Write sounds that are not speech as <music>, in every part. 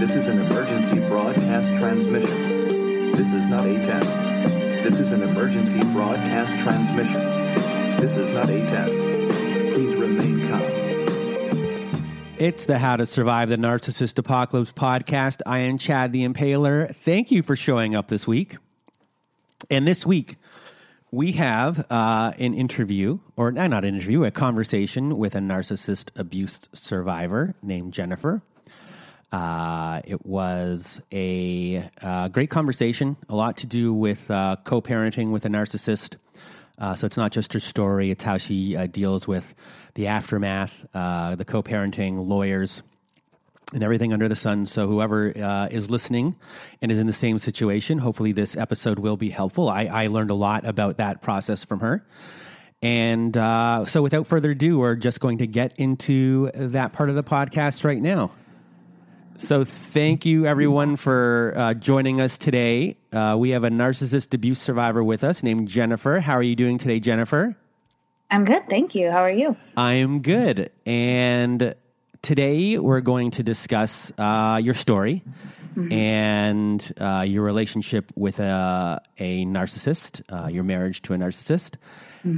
This is an emergency broadcast transmission. This is not a test. This is an emergency broadcast transmission. This is not a test. Please remain calm. It's the How to Survive the Narcissist Apocalypse podcast. I am Chad the Impaler. Thank you for showing up this week. And this week, we have uh, an interview, or not an interview, a conversation with a narcissist abuse survivor named Jennifer. Uh, it was a uh, great conversation, a lot to do with uh, co parenting with a narcissist. Uh, so it's not just her story, it's how she uh, deals with the aftermath, uh, the co parenting, lawyers, and everything under the sun. So whoever is listening and is in the same situation, hopefully this episode will be helpful. I, I learned a lot about that process from her. And so without further ado, we're just going to get into that part of the podcast right now. So thank you everyone for uh, joining us today. Uh, we have a narcissist abuse survivor with us named Jennifer. How are you doing today, Jennifer? I'm good, thank you. How are you? I am good. And today we're going to discuss uh, your story and uh, your relationship with a, a narcissist, uh, your marriage to a narcissist,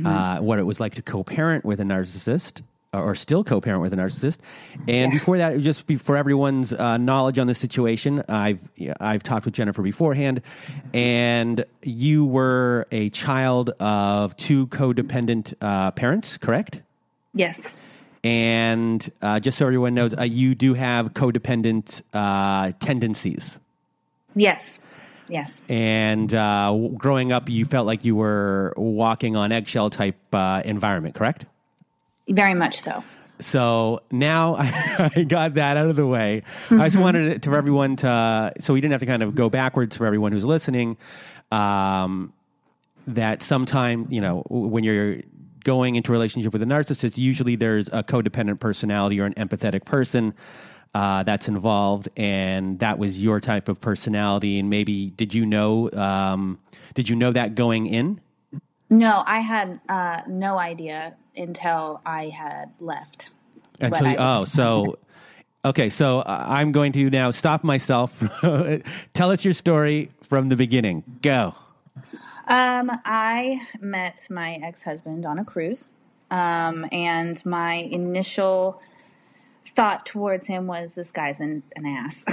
uh, what it was like to co parent with a narcissist. Or still co-parent with a narcissist, and before that, just be, for everyone's uh, knowledge on the situation, I've I've talked with Jennifer beforehand, and you were a child of two codependent uh, parents, correct? Yes. And uh, just so everyone knows, uh, you do have codependent uh, tendencies. Yes. Yes. And uh, growing up, you felt like you were walking on eggshell type uh, environment, correct? Very much so. So now <laughs> I got that out of the way. I just wanted it to everyone to, so we didn't have to kind of go backwards for everyone who's listening. Um, that sometime, you know, when you're going into a relationship with a narcissist, usually there's a codependent personality or an empathetic person uh, that's involved, and that was your type of personality. And maybe did you know? Um, did you know that going in? No, I had uh, no idea until I had left. Until you, oh, so <laughs> okay, so uh, I'm going to now stop myself. <laughs> Tell us your story from the beginning. Go. Um, I met my ex-husband on a cruise, um, and my initial thought towards him was this guy's an, an ass.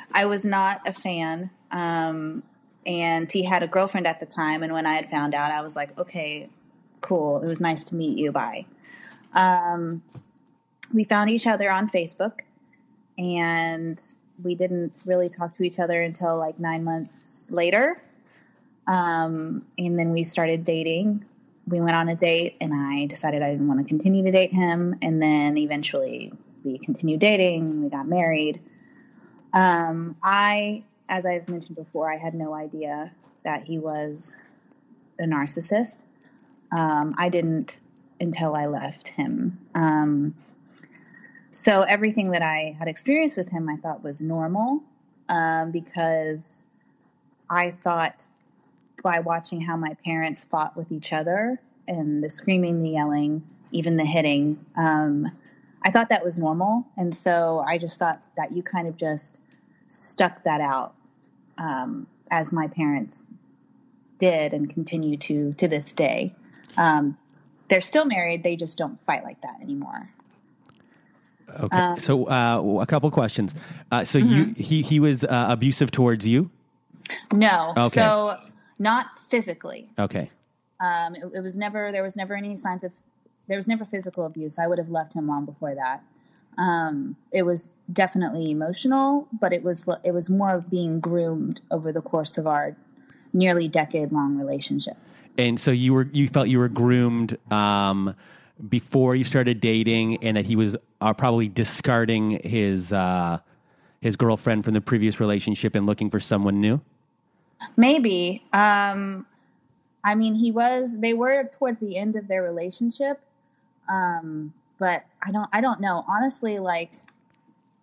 <laughs> I was not a fan. Um, and he had a girlfriend at the time, and when I had found out, I was like, okay, cool. It was nice to meet you. Bye. Um, we found each other on Facebook, and we didn't really talk to each other until like nine months later. Um, and then we started dating. We went on a date, and I decided I didn't want to continue to date him. And then eventually we continued dating and we got married. Um, I, as I've mentioned before, I had no idea that he was a narcissist. Um, I didn't until I left him. Um, so everything that I had experienced with him, I thought was normal um, because I thought by watching how my parents fought with each other and the screaming, the yelling, even the hitting, um, I thought that was normal. And so I just thought that you kind of just stuck that out um, as my parents did and continue to to this day. Um, they're still married, they just don't fight like that anymore. Okay. so uh, a couple questions. Uh, so you he he was uh, abusive towards you. No. Okay. So not physically. Okay. Um, it, it was never there was never any signs of there was never physical abuse. I would have left him long before that. Um, it was definitely emotional, but it was it was more of being groomed over the course of our nearly decade long relationship. And so you were you felt you were groomed um, before you started dating, and that he was uh, probably discarding his uh, his girlfriend from the previous relationship and looking for someone new. Maybe. Um, I mean, he was. They were towards the end of their relationship, um, but I don't. I don't know. Honestly, like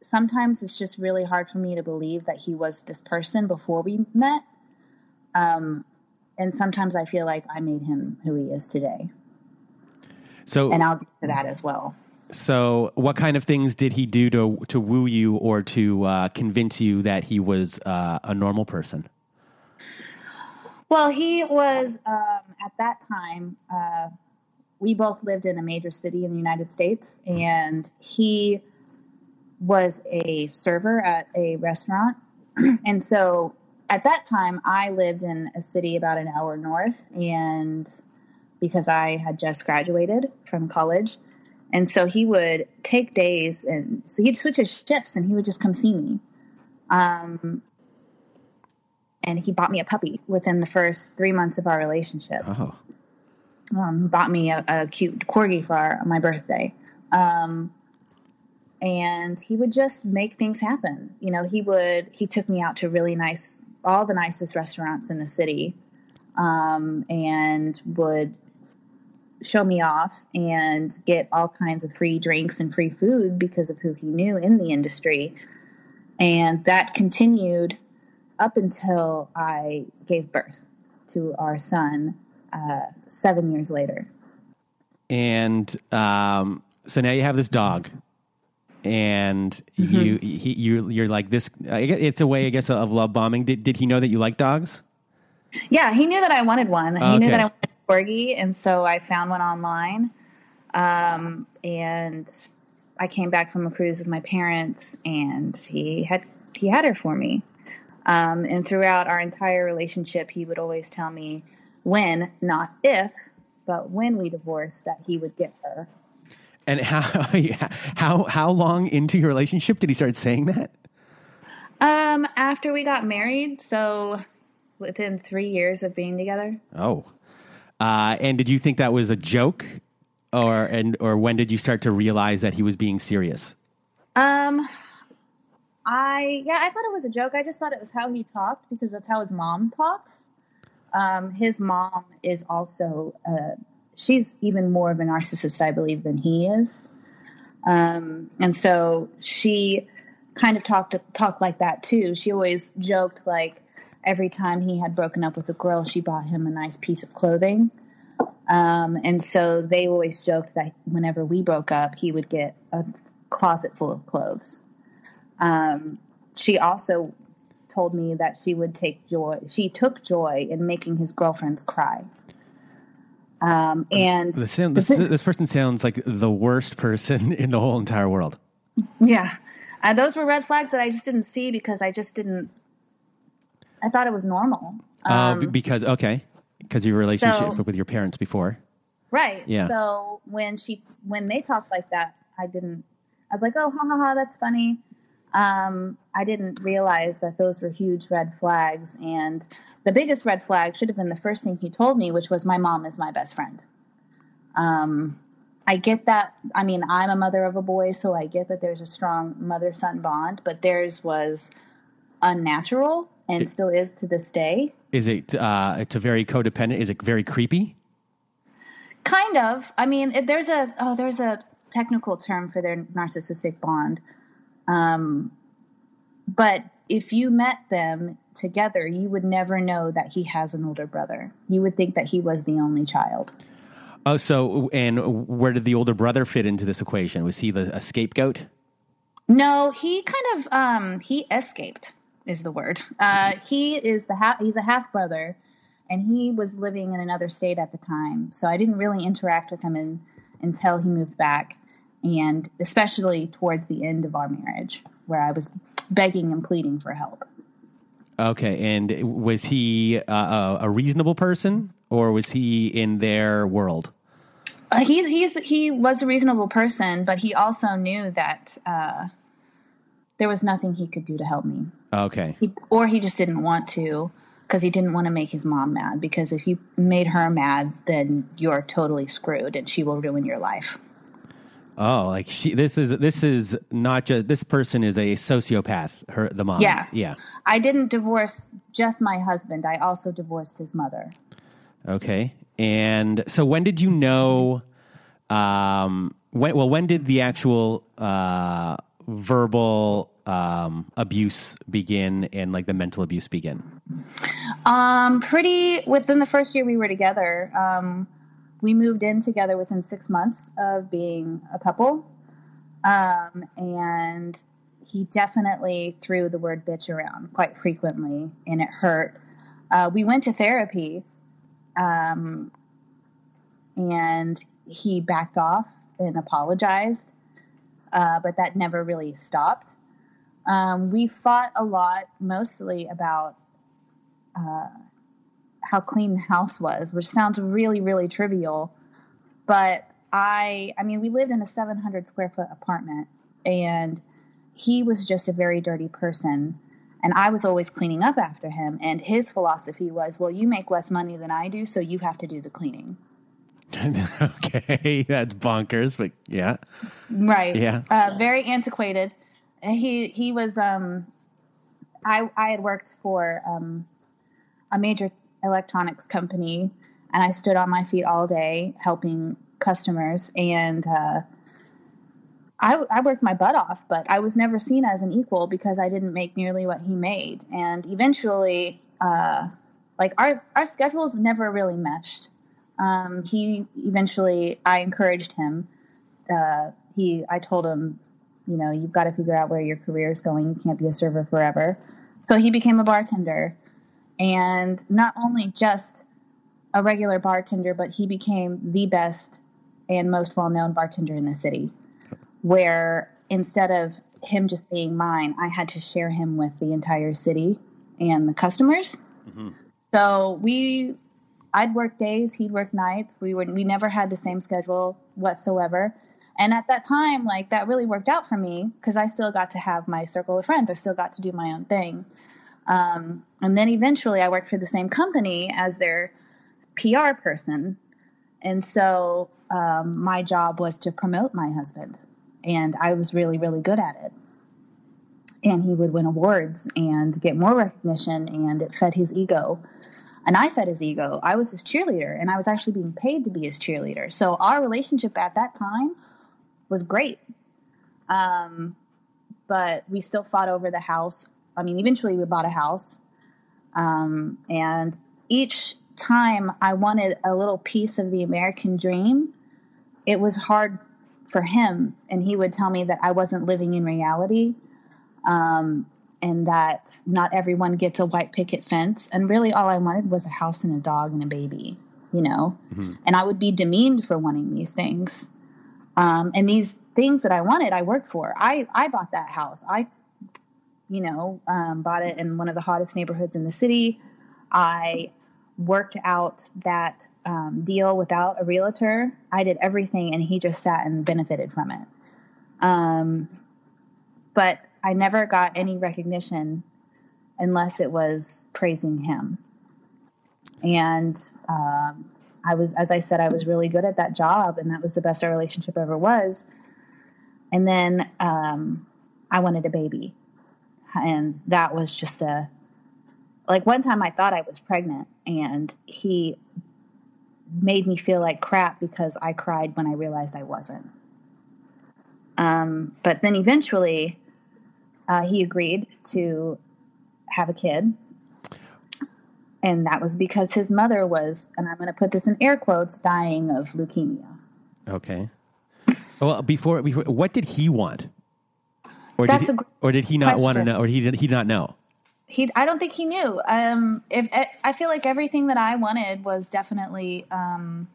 sometimes it's just really hard for me to believe that he was this person before we met. Um, and sometimes I feel like I made him who he is today, So and I'll get to that as well. So, what kind of things did he do to to woo you or to uh, convince you that he was uh, a normal person? Well, he was um, at that time. Uh, we both lived in a major city in the United States, and he was a server at a restaurant. <clears throat> and so at that time, I lived in a city about an hour north, and because I had just graduated from college. And so he would take days, and so he'd switch his shifts, and he would just come see me. Um, and he bought me a puppy within the first three months of our relationship. Oh, Um, he bought me a, a cute corgi for our, my birthday. Um, and he would just make things happen. You know, he would, he took me out to really nice, all the nicest restaurants in the city um, and would show me off and get all kinds of free drinks and free food because of who he knew in the industry. And that continued up until I gave birth to our son uh, seven years later. and um, so now you have this dog, and you he, you you're like this. It's a way, I guess, of love bombing. Did did he know that you like dogs? Yeah, he knew that I wanted one. He knew that I wanted a corgi, and so I found one online. Um, and I came back from a cruise with my parents, and he had he had her for me. Um, and throughout our entire relationship, he would always tell me when, not if, but when we divorced, that he would get her. And how <laughs> how how long into your relationship did he start saying that? Um, after we got married, so within three years of being together. Oh, uh, and did you think that was a joke, or and or when did you start to realize that he was being serious? Um, I yeah, I thought it was a joke. I just thought it was how he talked because that's how his mom talks. Um, his mom is also uh, she's even more of a narcissist, I believe, than he is. Um, and so she kind of talked talked like that too. She always joked like every time he had broken up with a girl, she bought him a nice piece of clothing. Um, and so they always joked that whenever we broke up, he would get a closet full of clothes. Um, she also told me that she would take joy. She took joy in making his girlfriends cry. Um, and This, sound- this, this person sounds like the worst person <laughs> in the whole entire world. yeah, and those were red flags that I just didn't see because I just didn't. I thought it was normal. Uh, because okay, because your relationship so- with your parents before. Right. Yeah. So when she when they talked like that, I didn't. I was like, oh, ha ha ha, that's funny. Um, I didn't realize that those were huge red flags, and the biggest red flag should have been the first thing he told me, which was my mom is my best friend. Um, I get that. I mean, I'm a mother of a boy, so I get that there's a strong mother son bond, but theirs was unnatural and still is to this day. Is it? Uh, it's a very codependent. Is it very creepy? Kind of. I mean, it, there's a oh, there's a technical term for their narcissistic bond. Um, but if you met them together, you would never know that he has an older brother. You would think that he was the only child. Oh, so and where did the older brother fit into this equation? Was he the a scapegoat? No, he kind of um, he escaped is the word. Uh, he is the half. He's a half brother, and he was living in another state at the time. So I didn't really interact with him in, until he moved back, and especially towards the end of our marriage, where I was begging and pleading for help. Okay, and was he uh, a, a reasonable person, or was he in their world? Uh, he he's he was a reasonable person, but he also knew that uh, there was nothing he could do to help me. Okay, he, or he just didn't want to because he didn't want to make his mom mad because if you made her mad then you're totally screwed and she will ruin your life Oh, like she. This is this is not just this person is a sociopath. Her the mom. Yeah. yeah. i didn't divorce just my husband i also divorced his mother Okay. And so when did you know? Um, when well, when did the actual uh, verbal um, abuse begin and like the mental abuse begin? um pretty within the first year we were together um we moved in together within six months of being a couple Um, and he definitely threw the word bitch around quite frequently, and it hurt. Uh, we went to therapy, um, and he backed off and apologized, uh, but that never really stopped. Um, we fought a lot, mostly about uh, how clean the house was, which sounds really, really trivial. But I, I mean, we lived in a 700 square foot apartment, and he was just a very dirty person. And I was always cleaning up after him. And his philosophy was, well, you make less money than I do, so you have to do the cleaning. <laughs> okay, <laughs> that's bonkers, but yeah. Right. Yeah. Uh, very antiquated. He he was. Um, I I had worked for um, a major electronics company, and I stood on my feet all day helping customers, and uh, I I worked my butt off, but I was never seen as an equal because I didn't make nearly what he made, and eventually, uh, like our our schedules never really meshed. Um, he eventually, I encouraged him. Uh, he, I told him, you know, you've got to figure out where your career is going. You can't be a server forever. So he became a bartender, and not only just a regular bartender, but he became the best and most well-known bartender in the city. Where instead of him just being mine, I had to share him with the entire city and the customers. Mm-hmm. So we I'd work days, he'd work nights. We would we never had the same schedule whatsoever. And at that time, like that really worked out for me because I still got to have my circle of friends. I still got to do my own thing. Um, and then eventually, I worked for the same company as their PR person, and so um, my job was to promote my husband, and I was really, really good at it. And he would win awards and get more recognition, and it fed his ego and I fed his ego. I was his cheerleader, and I was actually being paid to be his cheerleader. So our relationship at that time was great. Um, but we still fought over the house. I mean, eventually we bought a house, um, and each time I wanted a little piece of the American dream, it was hard for him, and he would tell me that I wasn't living in reality. Um, and that not everyone gets a white picket fence. And really, all I wanted was a house and a dog and a baby, you know? And I would be demeaned for wanting these things. Um, and these things that I wanted, I worked for. I, I bought that house. I, you know, um, bought it in one of the hottest neighborhoods in the city. I worked out that um, deal without a realtor. I did everything, and he just sat and benefited from it. Um, but I never got any recognition unless it was praising him. And um, I was, as I said, I was really good at that job, and that was the best our relationship ever was. And then um, I wanted a baby, and that was just a like one time I thought I was pregnant, and he made me feel like crap because I cried when I realized I wasn't. Um, but then eventually, uh, he agreed to have a kid. And that was because his mother was, and I'm going to put this in air quotes, dying of leukemia. Okay. Well, before, before what did he want? Or That's did a he, or did he not want to know? Or he did he not know? He, I don't think he knew. Um, if I- I feel like everything that I wanted was definitely um,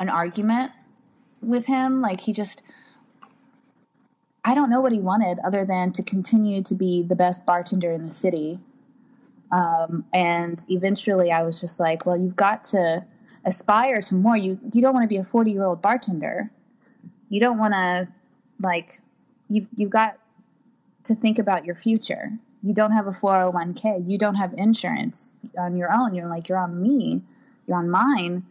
an argument with him. Like he just, I don't know what he wanted other than to continue to be the best bartender in the city. Um, and eventually, I was just like, well, you've got to aspire to more. You you don't want to be a forty year old bartender. You don't want to like you you've got to think about your future. You don't have a 401k. You don't have insurance on your own. You're like, you're on me. You're on mine.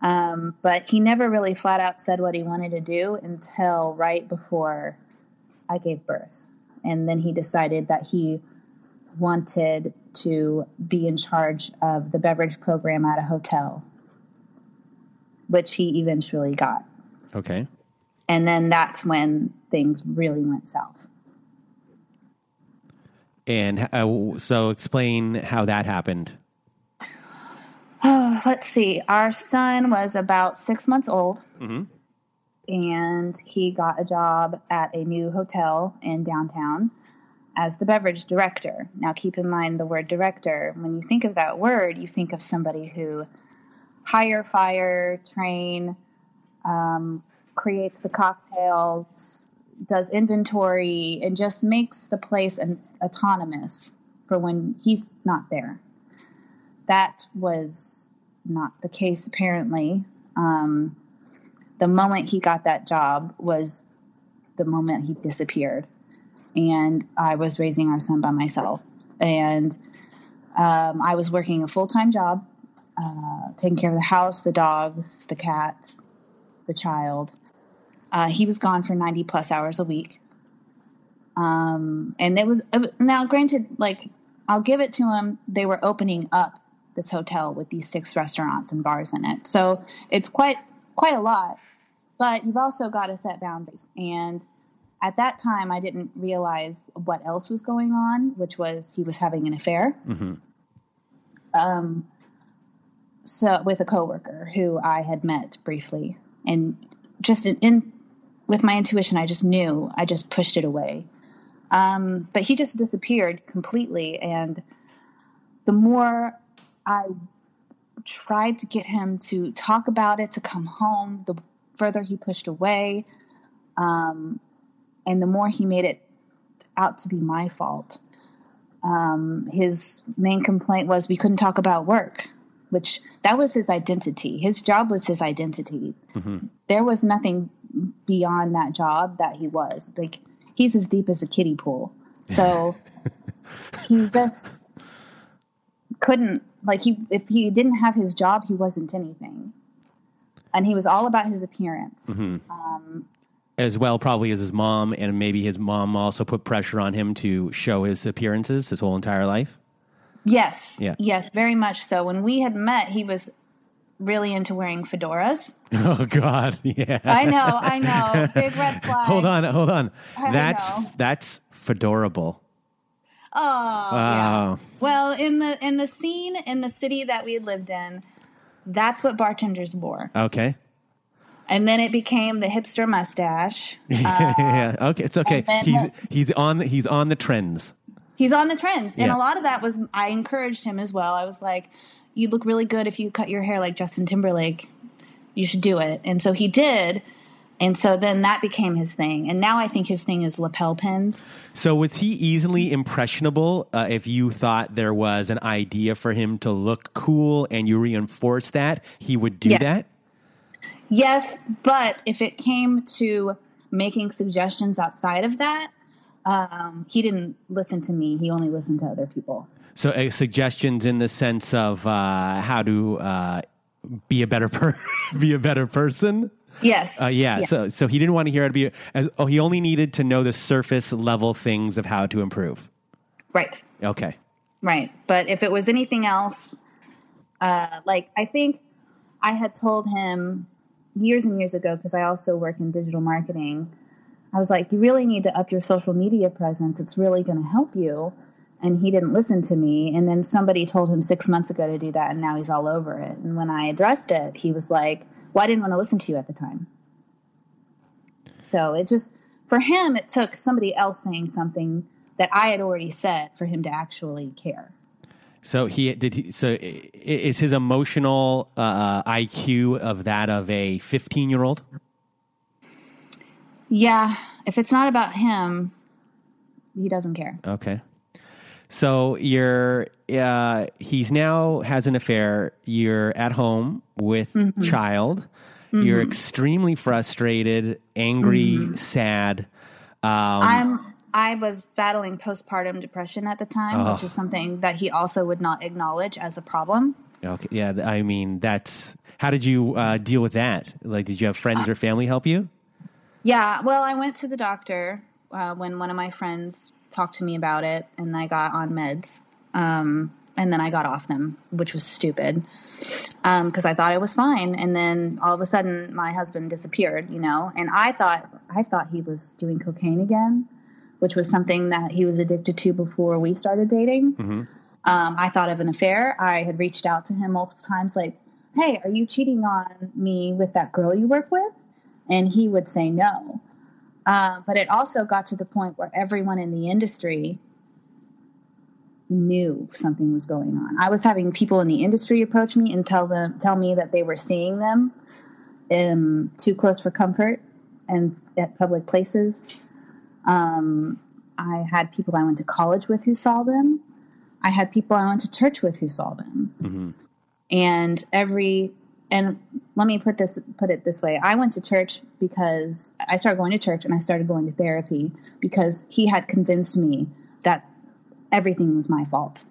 Um, but he never really flat out said what he wanted to do until right before I gave birth. And then he decided that he wanted to be in charge of the beverage program at a hotel, which he eventually got. Okay. And then that's when things really went south. And uh, so explain how that happened. Oh, <sighs> let's see. Our son was about six months old. and he got a job at a new hotel in downtown as the beverage director. Now, keep in mind the word director. When you think of that word, you think of somebody who hire, fire, train, um, creates the cocktails, does inventory, and just makes the place an, autonomous for when he's not there. That was not the case, apparently. Um, the moment he got that job was the moment he disappeared and I was raising our son by myself. And um, I was working a full time job, uh, taking care of the house, the dogs, the cats, the child. Uh, he was gone for 90 plus hours a week. Um, and it was now granted, like, I'll give it to him, they were opening up this hotel with these six restaurants and bars in it. So it's quite quite a lot. But you've also got to set boundaries. And at that time, I didn't realize what else was going on, which was he was having an affair. Mm-hmm. Um, so with a coworker who I had met briefly, and just in, in, with my intuition, I just knew. I just pushed it away. Um, but he just disappeared completely, and the more I tried to get him to talk about it, to come home, the further he pushed away. Um, and the more he made it out to be my fault. Um, his main complaint was we couldn't talk about work, which that was his identity. His job was his identity. Mm-hmm. There was nothing beyond that job that he was. Like he's as deep as a kiddie pool. So <laughs> he just couldn't like he if he didn't have his job, he wasn't anything. And he was all about his appearance. Mm-hmm. Um, as well probably as his mom and maybe his mom also put pressure on him to show his appearances his whole entire life yes yeah. yes very much so when we had met he was really into wearing fedoras <laughs> oh god <laughs> yeah i know i know big red flag <laughs> hold on hold on I that's know. that's fedorable oh yeah. well in the in the scene in the city that we lived in that's what bartenders wore okay and then it became the hipster mustache. Yeah, okay, it's okay. He's he's on he's on the trends. He's on the trends, and yeah. a lot of that was I encouraged him as well. I was like, "You look really good if you cut your hair like Justin Timberlake. You should do it." And so he did. And so then that became his thing. And now I think his thing is lapel pins. So was he easily impressionable uh, if you thought there was an idea for him to look cool and you reinforced that? He would do yeah. that? Yes, but if it came to making suggestions outside of that, um, he didn't listen to me. He only listened to other people. So, uh, suggestions in the sense of uh, how to uh, be a better <laughs> per- be a better person. Yes. Uh, yeah. yeah. So, so he didn't want to hear how to be. As, oh, he only needed to know the surface level things of how to improve. Right. Okay. Right. But if it was anything else, uh, like I think I had told him years and years ago, because I also work in digital marketing, I was like, you really need to up your social media presence. It's really going to help you. And he didn't listen to me. And then somebody told him six months ago to do that, and now he's all over it. And when I addressed it, he was like, well, I didn't want to listen to you at the time. So it just, for him, it took somebody else saying something that I had already said for him to actually care. So he did. He, so is his emotional uh, IQ of that of a fifteen-year-old? Yeah, if it's not about him, he doesn't care. Okay. So you're uh, he's now has an affair. You're at home with mm-hmm. child. Mm-hmm. You're extremely frustrated, angry, mm-hmm. sad. Um, I'm I was battling postpartum depression at the time, oh. which is something that he also would not acknowledge as a problem. Okay, yeah, I mean that's how did you uh, deal with that? Like, did you have friends or family help you? Yeah, well, I went to the doctor uh, when one of my friends talked to me about it, and I got on meds, um, and then I got off them, which was stupid because um, I thought I was fine, and then all of a sudden my husband disappeared, you know, and I thought I thought he was doing cocaine again which was something that he was addicted to before we started dating. Mm-hmm. Um, I thought of an affair. I had reached out to him multiple times, like, "Hey, are you cheating on me with that girl you work with?" and he would say no. Uh, but it also got to the point where everyone in the industry knew something was going on. I was having people in the industry approach me and tell them tell me that they were seeing them um, too close for comfort and at public places. Um, I had people I went to college with who saw them. I had people I went to church with who saw them. Mm-hmm. And every and let me put this put it this way. I went to church because I started going to church and I started going to therapy because he had convinced me that everything was my fault.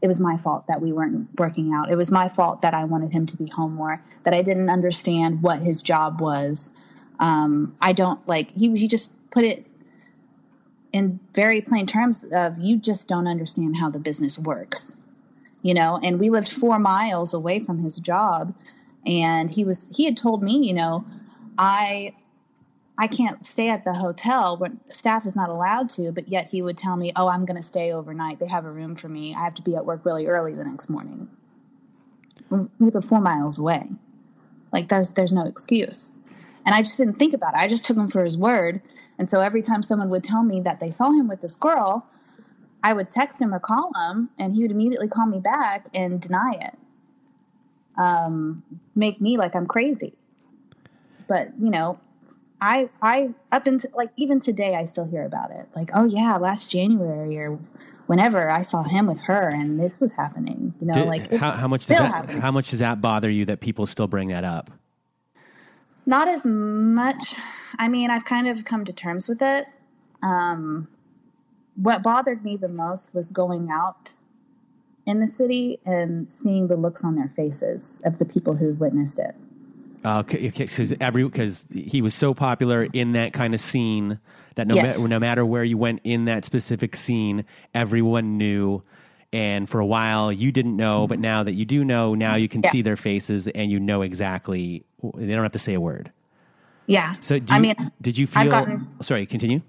It was my fault that we weren't working out. It was my fault that I wanted him to be home more, that I didn't understand what his job was. Um, I don't like he he just put it in very plain terms of you just don't understand how the business works you know and we lived four miles away from his job. And he was he had told me you know i i can't stay at the hotel when staff is not allowed to but yet he would tell me oh i'm going to stay overnight. They have a room for me. I have to be at work really early the next morning. Mm, we live four miles away. Like there's there's no excuse. And i just didn't think about it. I just took him for his word. And so every time someone would tell me that they saw him with this girl I would text him or call him, and he would immediately call me back and deny it. Um, make me like I'm crazy. But you know, I I up until like even today I still hear about it. Like, oh yeah, last January or whenever I saw him with her, and this was happening. You know, Did- like how, how much does that happening. how much does that bother you that people still bring that up? Not as much. I mean, I've kind of come to terms with it. Um, what bothered me the most was going out in the city and seeing the looks on their faces of the people who witnessed it. Uh, because every because he was so popular in that kind of scene that no Yes. matter no matter where you went in that specific scene, everyone knew. And for a while, you didn't know, but now that you do know, now you can Yeah. see their faces and you know exactly. They don't have to say a word. Yeah. So, do you, I mean, did you feel? Gotten- sorry, continue.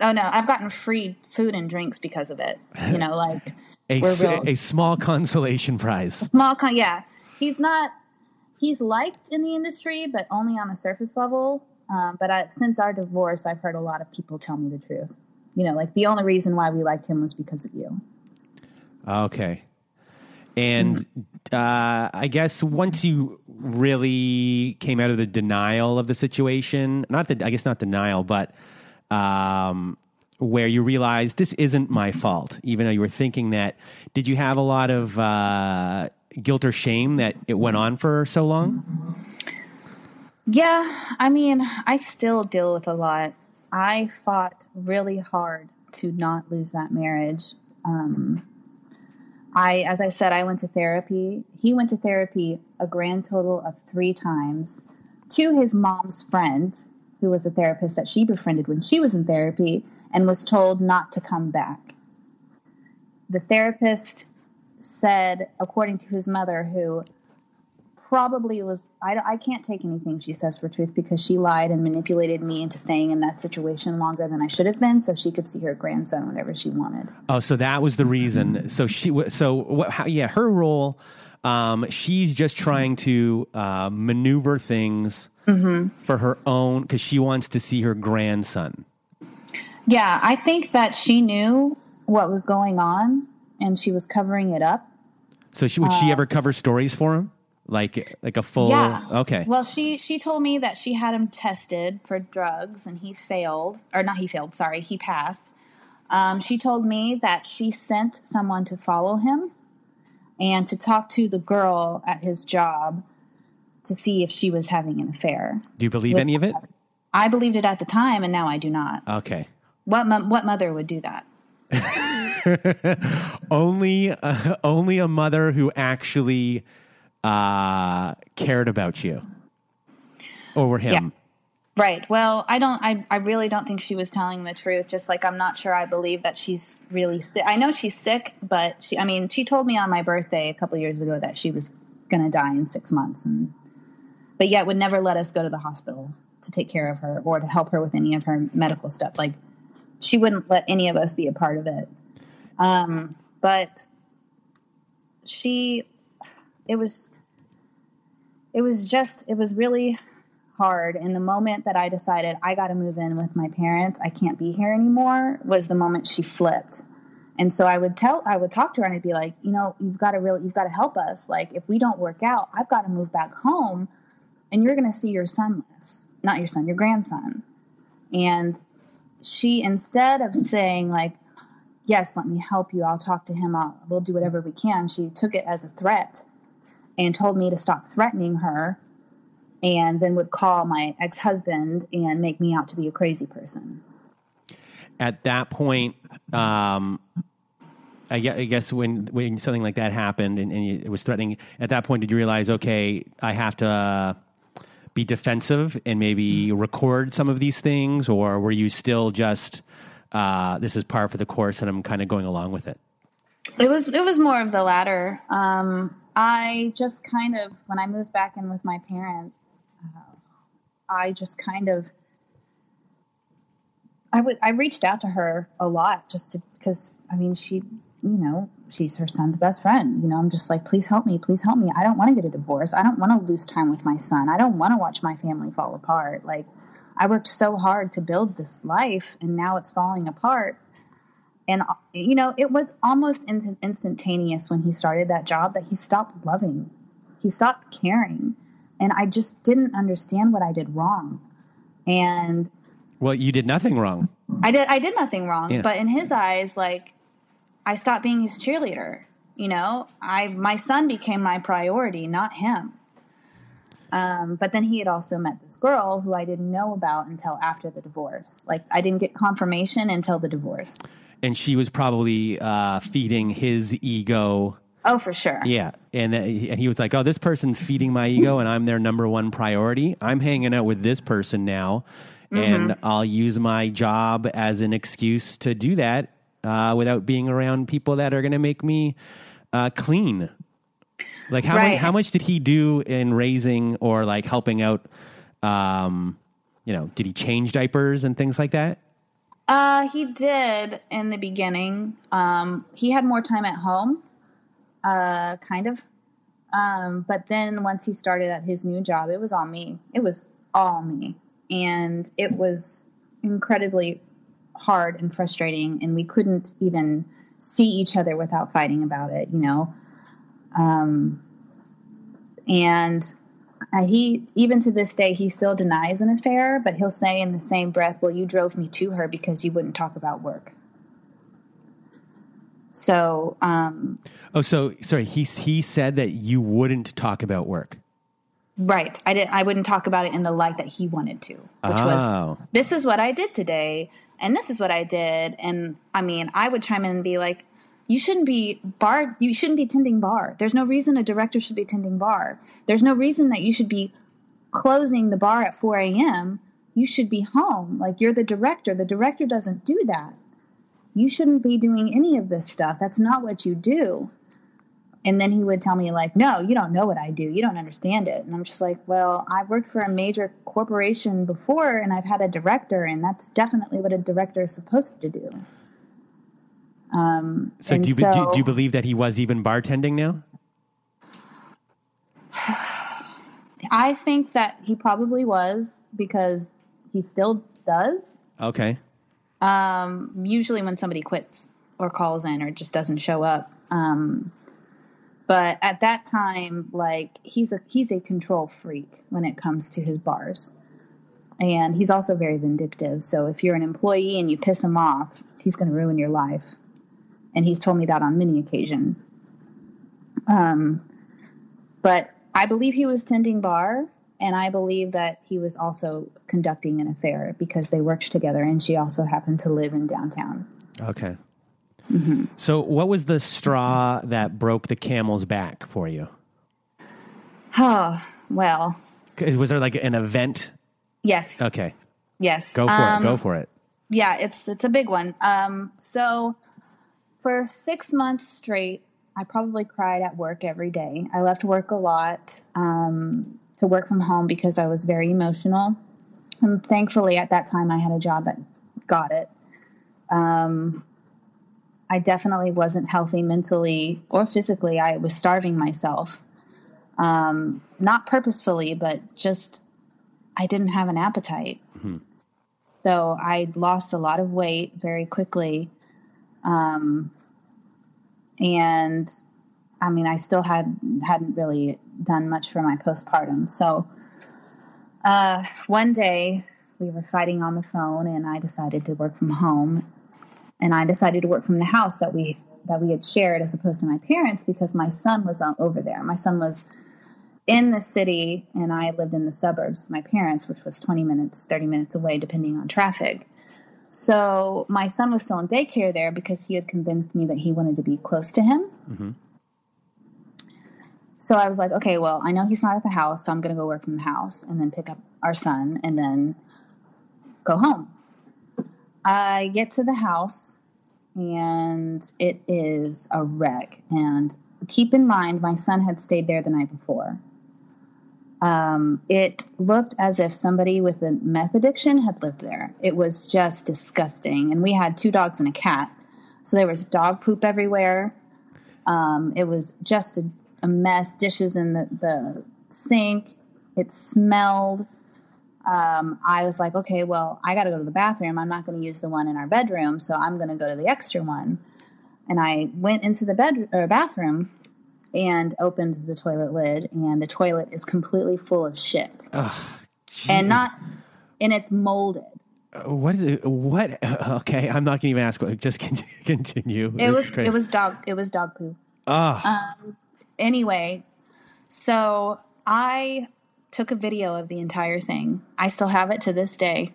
Oh no, I've gotten free food and drinks because of it. You know, <laughs> like A, real a small consolation prize. small. Con- yeah, he's not. He's liked in the industry, but only on a surface level. Um, but I, since our divorce, I've heard a lot of people tell me the truth. You know, like the only reason why we liked him was because of you. Okay. And uh, I guess once you really came out of the denial of the situation, not the, I guess not denial, but um, where you realize this isn't my fault, even though you were thinking that, did you have a lot of uh, guilt or shame that it went on for so long? Yeah, I mean, I still deal with a lot. I fought really hard to not lose that marriage. Um, I, as I said, I went to therapy. He went to therapy a grand total of three times to his mom's friend, who was a therapist that she befriended when she was in therapy, and was told not to come back. The therapist said, according to his mother, who probably was I, I can't take anything she says for truth because she lied and manipulated me into staying in that situation longer than I should have been so she could see her grandson whenever she wanted. Oh, so that was the reason. So she, so what, how, yeah, her role, um, she's just trying to uh, maneuver things for her own because she wants to see her grandson. Yeah, I think that she knew what was going on and she was covering it up. So she would she ever cover stories for him, like like a full? Yeah. Okay. Well, she she told me that she had him tested for drugs and he failed, or not he failed. Sorry, he passed. Um, she told me that she sent someone to follow him and to talk to the girl at his job to see if she was having an affair. Do you believe any of it? I believed it at the time, and now I do not. Okay. What mo- what mother would do that? <laughs> Only uh, only a mother who actually uh, cared about you over him. Yeah. Right. Well, I don't. I, I really don't think she was telling the truth. Just like I'm not sure I believe that she's really sick. I know she's sick, but she. I mean, she told me on my birthday a couple years ago that she was going to die in six months, and but yet would never let us go to the hospital to take care of her or to help her with any of her medical stuff. Like she wouldn't let any of us be a part of it. Um, but she, it was, it was just, it was really hard. And the moment that I decided I got to move in with my parents, I can't be here anymore, was the moment she flipped. And so I would tell, I would talk to her and I'd be like, you know, you've got to really, you've got to help us. Like, if we don't work out, I've got to move back home and you're going to see your son less, not your son, your grandson. And she, instead of saying, like, yes, let me help you, I'll talk to him, I'll, we'll do whatever we can, she took it as a threat and told me to stop threatening her and then would call my ex husband and make me out to be a crazy person. At that point, um, I guess when when something like that happened and, and, it was threatening, at that point, did you realize, okay, I have to uh, be defensive and maybe record some of these things, or were you still just uh, this is par for the course and I'm kind of going along with it? It was it was more of the latter. Um, I just kind of when I moved back in with my parents, I just kind of I would I reached out to her a lot just to because I mean she you know she's her son's best friend you know I'm just like please help me please help me. I don't want to get a divorce. I don't want to lose time with my son. I don't want to watch my family fall apart. Like I worked so hard to build this life and now it's falling apart. And you know it was almost instantaneous when he started that job that he stopped loving. He stopped caring and I just didn't understand what I did wrong. And well, you did nothing wrong. I did I did nothing wrong, yeah. but in his eyes like I stopped being his cheerleader. You know, I my son became my priority, not him. Um, but then he had also met this girl who I didn't know about until after the divorce. Like I didn't get confirmation until the divorce. And she was probably uh, feeding his ego Oh, for sure. Yeah, and uh, and he was like, "Oh, this person's feeding my ego, and I'm their number one priority. I'm hanging out with this person now, mm-hmm. and I'll use my job as an excuse to do that uh, without being around people that are going to make me uh, clean." Like how right. much, how much did he do in raising or like helping out? Um, you know, did he change diapers and things like that? Uh, he did in the beginning. Um, he had more time at home uh, kind of. Um, but then once he started at his new job, it was all me. It was all me. And it was incredibly hard and frustrating. And we couldn't even see each other without fighting about it, you know? Um, and uh, he, even to this day, he still denies an affair, but he'll say in the same breath, Well, you drove me to her because you wouldn't talk about work. So, um, oh, so sorry. He he said that you wouldn't talk about work. Right. I didn't. I wouldn't talk about it in the light that he wanted to, which oh. was this is what I did today, and this is what I did. And I mean, I would chime in and be like, "You shouldn't be bar. You shouldn't be tending bar. There's no reason a director should be tending bar. There's no reason that you should be closing the bar at 4 a.m. You should be home. Like you're the director. The director doesn't do that." You shouldn't be doing any of this stuff. That's not what you do. And then he would tell me, like, no, you don't know what I do. You don't understand it. And I'm just like, well, I've worked for a major corporation before and I've had a director, and that's definitely what a director is supposed to do. Um, so, do you, so, do, do you believe that he was even bartending now? I think that he probably was because he still does. Okay. Um, usually when somebody quits or calls in or just doesn't show up. Um, but at that time, like he's a he's a control freak when it comes to his bars, and he's also very vindictive. So if you're an employee and you piss him off, he's going to ruin your life. And he's told me that on many occasions. Um, but I believe he was tending bar and I believe that he was also conducting an affair because they worked together and she also happened to live in downtown. Okay. Mm-hmm. So, what was the straw that broke the camel's back for you? Oh, well. Was there like an event? Yes. Okay. Yes. Go for um, it. Go for it. Yeah, it's it's a big one. Um, so for six months straight, I probably cried at work every day. I left work a lot. Um, to work from home because I was very emotional. And thankfully, at that time, I had a job that got it. Um, I definitely wasn't healthy mentally or physically. I was starving myself. Um, not purposefully, but just I didn't have an appetite. So I lost a lot of weight very quickly. Um, and I mean, I still had hadn't really done much for my postpartum. So uh, one day we were fighting on the phone, and I decided to work from home, and I decided to work from the house that we that we had shared as opposed to my parents because my son was over there. My son was in the city, and I lived in the suburbs. with My parents, which was twenty minutes, thirty minutes away, depending on traffic. So my son was still in daycare there because he had convinced me that he wanted to be close to him. So I was like, okay, well, I know he's not at the house, so I'm going to go work from the house and then pick up our son and then go home. I get to the house and it is a wreck. And keep in mind, my son had stayed there the night before. Um, it looked as if somebody with a meth addiction had lived there. It was just disgusting. And we had two dogs and a cat. So there was dog poop everywhere. Um, it was just a, a mess, dishes in the, the sink. It smelled. Um, I was like, okay, well, I got to go to the bathroom. I'm not going to use the one in our bedroom, so I'm going to go to the extra one. And I went into the bed or bathroom and opened the toilet lid, and the toilet is completely full of shit, and not, and it's molded. What is it? What? <laughs> Okay, I'm not going to even ask. Just <laughs> continue. It This was it was dog it was dog poo. Ah, anyway, so I took a video of the entire thing. I still have it to this day.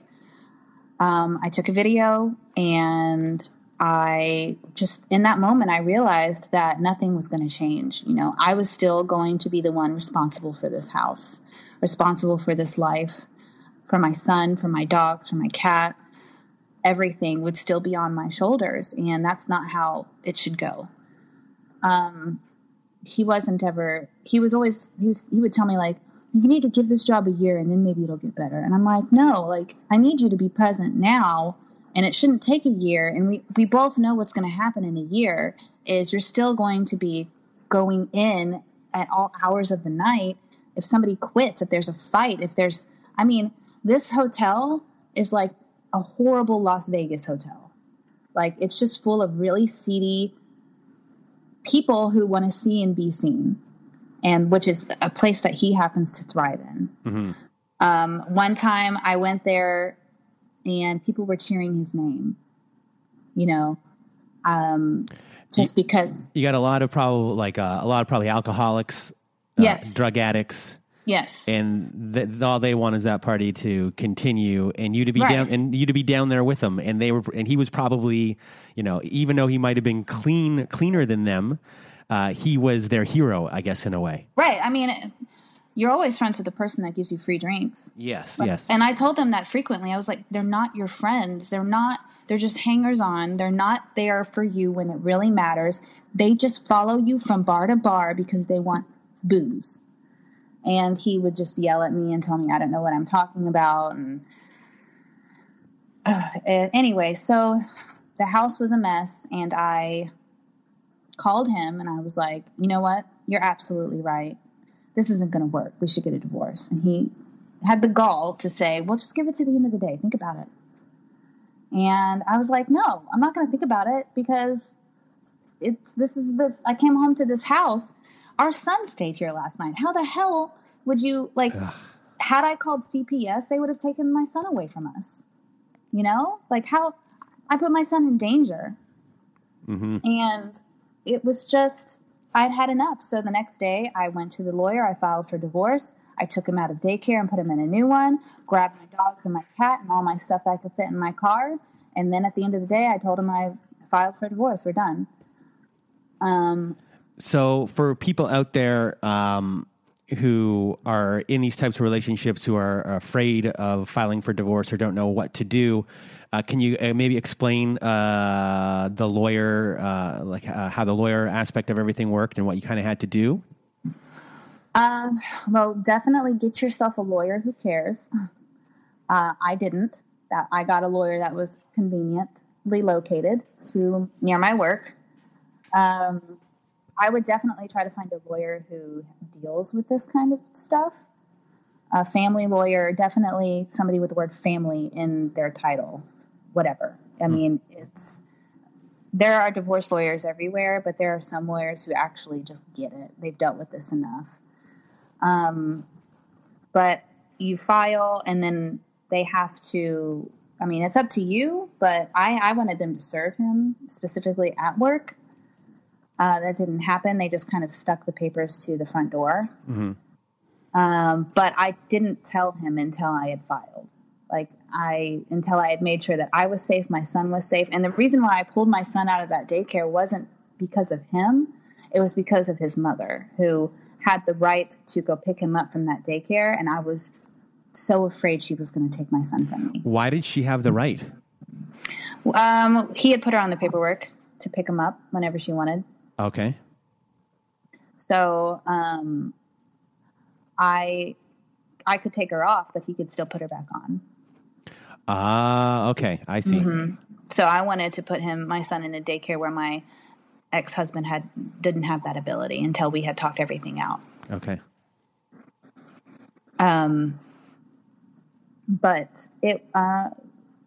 Um, I took a video and I just, in that moment, I realized that nothing was going to change. You know, I was still going to be the one responsible for this house, responsible for this life, for my son, for my dogs, for my cat. Everything would still be on my shoulders. And that's not how it should go he wasn't ever he was always he was he would tell me like you need to give this job a year and then maybe it'll get better. And i'm like no like i need you to be present now and it shouldn't take a year and we we both know what's going to happen in a year is you're still going to be going in at all hours of the night if somebody quits if there's a fight if there's i mean this hotel is like a horrible las vegas hotel. Like it's just full of really seedy people who want to see and be seen, and which is a place that he happens to thrive in. Um, one time I went there and people were cheering his name, you know, um, just because, you got a lot of probably like uh, a lot of probably alcoholics, uh, Yes. drug addicts, yes, and th- all they want is that party to continue, and you to be Right. down, and you to be down there with them, and they were, and he was probably, you know, even though he might have been clean, cleaner than them, uh, he was their hero, I guess, in a way. right. I mean, you're always friends with the person that gives you free drinks. Yes, yes. And I told them that frequently. I was like, they're not your friends. They're not, they're just hangers on. They're not there for you when it really matters. They just follow you from bar to bar because they want booze. And he would just yell at me and tell me I don't know what I'm talking about. And, uh, and anyway, so the house was a mess. And I called him and I was like, you know what? You're absolutely right this isn't going to work. We should get a divorce. And he had the gall to say, well, just give it to the end of the day. Think about it. And I was like, no, I'm not going to think about it because it's this is this. I came home to this house. Our son stayed here last night. How the hell would you like? Had I called CPS, they would have taken my son away from us. You know, like how I put my son in danger. Mm-hmm. And it was just, I'd had enough. So the next day, I went to the lawyer. I filed for divorce. I took him out of daycare and put him in a new one, grabbed my dogs and my cat and all my stuff I could fit in my car. And then at the end of the day, I told him I filed for divorce. We're done. Um, So for people out there um, who are in these types of relationships who are afraid of filing for divorce or don't know what to do, uh, can you uh, maybe explain uh, the lawyer, uh, like uh, how the lawyer aspect of everything worked and what you kind of had to do? Um, well, definitely get yourself a lawyer who cares. Uh, I didn't. That I got a lawyer that was conveniently located to near my work. Um, I would definitely try to find a lawyer who deals with this kind of stuff. a family lawyer, definitely somebody with the word family in their title, whatever. I mean, it's there are divorce lawyers everywhere, but there are some lawyers who actually just get it. They've dealt with this enough. Um, but you file, and then they have to. I mean, it's up to you, but I, I wanted them to serve him specifically at work. Uh, that didn't happen. They just kind of stuck the papers to the front door. Um, but I didn't tell him until I had filed. Like I until I had made sure that I was safe, my son was safe. And the reason why I pulled my son out of that daycare wasn't because of him. It was because of his mother, who had the right to go pick him up from that daycare, and I was so afraid she was going to take my son from me. Why did she have the right? Um, he had put her on the paperwork to pick him up whenever she wanted. Okay. So um, I I could take her off, but he could still put her back on. Ah, okay. I see. So I wanted to put him, my son, in a daycare where my ex husband had didn't have that ability until we had talked everything out. Okay. Um, but it uh,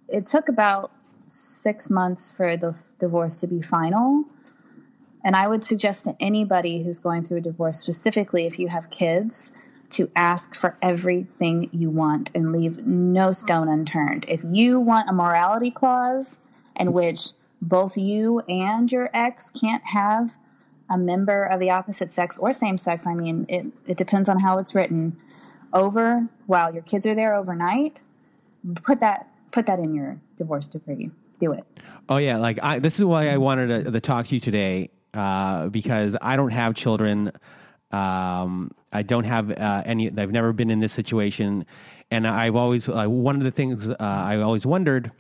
it took about six months for the divorce to be final. And I would suggest to anybody who's going through a divorce, specifically if you have kids, to ask for everything you want and leave no stone unturned. If you want a morality clause in which both you and your ex can't have a member of the opposite sex or same sex, I mean, it, it depends on how it's written, over while your kids are there overnight, put that put that in your divorce decree. Do it. Oh yeah, like I, this is why I wanted to, to talk to you today uh, because I don't have children. Um, I don't have uh, any. I've never been in this situation, and I've always uh, one of the things uh, I always wondered,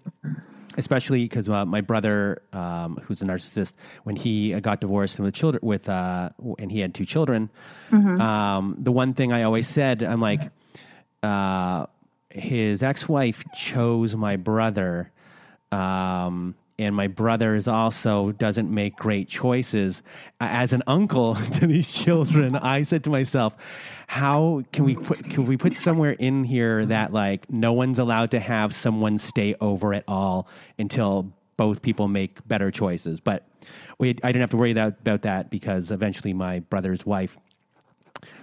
especially because uh, my brother, um, who's a narcissist, when he got divorced and with children with uh, and he had two children, um, the one thing I always said, I'm like, uh, his ex-wife chose my brother um, and my brother is also doesn't make great choices. As an uncle <laughs> to these children, I said to myself, "How can we put can we put somewhere in here that like no one's allowed to have someone stay over at all until both people make better choices?" But we, I didn't have to worry that, about that because eventually my brother's wife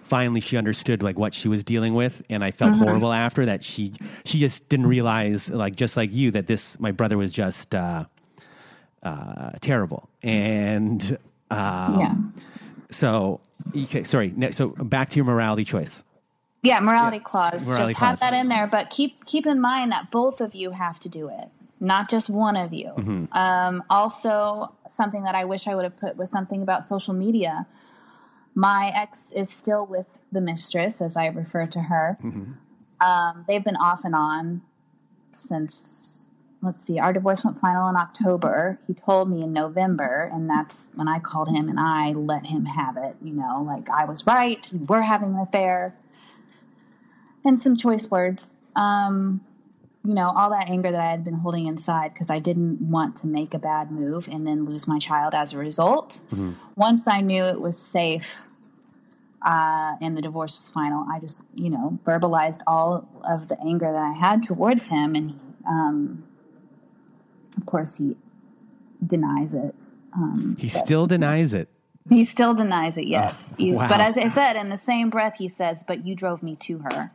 finally she understood like what she was dealing with and i felt horrible after that she she just didn't realize like just like you that this my brother was just uh uh terrible and um Yeah. so okay sorry so back to your morality choice Yeah, morality clause. Morality just have that in there, but keep keep in mind that both of you have to do it, not just one of you. Mm-hmm. Um, also, something that I wish I would have put was something about social media. My ex is still with the mistress, as I refer to her. Mm-hmm. Um, they've been off and on since let's see, our divorce went final in October. He told me in November, and that's when I called him and I let him have it. You know, like I was right, you were having an affair, and some choice words. Um, you know, all that anger that I had been holding inside because I didn't want to make a bad move and then lose my child as a result. Once I knew it was safe uh, and the divorce was final, I just, you know, verbalized all of the anger that I had towards him. And um, of course, he denies it. Um, he still denies it he still denies it, yes. He- wow. But as I said, in the same breath, he says, But you drove me to her.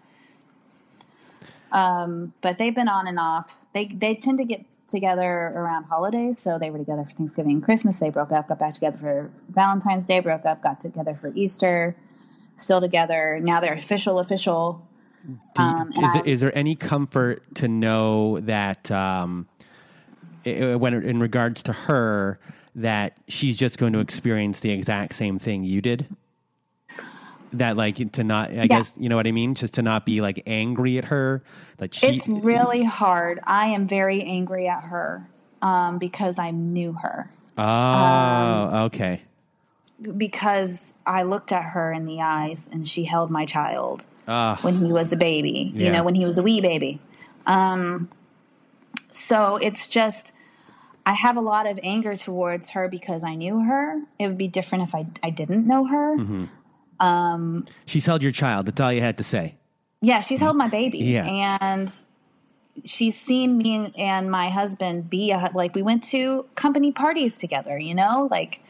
Um, but they've been on and off. They they tend to get together around holidays. So they were together for Thanksgiving and Christmas. They broke up, got back together for Valentine's Day, broke up, got together for Easter, still together. Now they're official, official. Do you- Um, is, I- is there any comfort to know that um, when in regards to her that she's just going to experience the exact same thing you did? That like to not, I guess you know what I mean, just to not be like angry at her. That she, It's really hard. I am very angry at her um, because I knew her. oh, Um, okay, because I looked at her in the eyes and she held my child Ah. when he was a baby, you know, when he was a wee baby. Um, so it's just, I have a lot of anger towards her because I knew her. It would be different if I, I didn't know her. Mm-hmm. Um, she's held your child. That's all you had to say. Yeah, she's held my baby. Yeah. And she's seen me and my husband be a, like we went to company parties together, you know? Like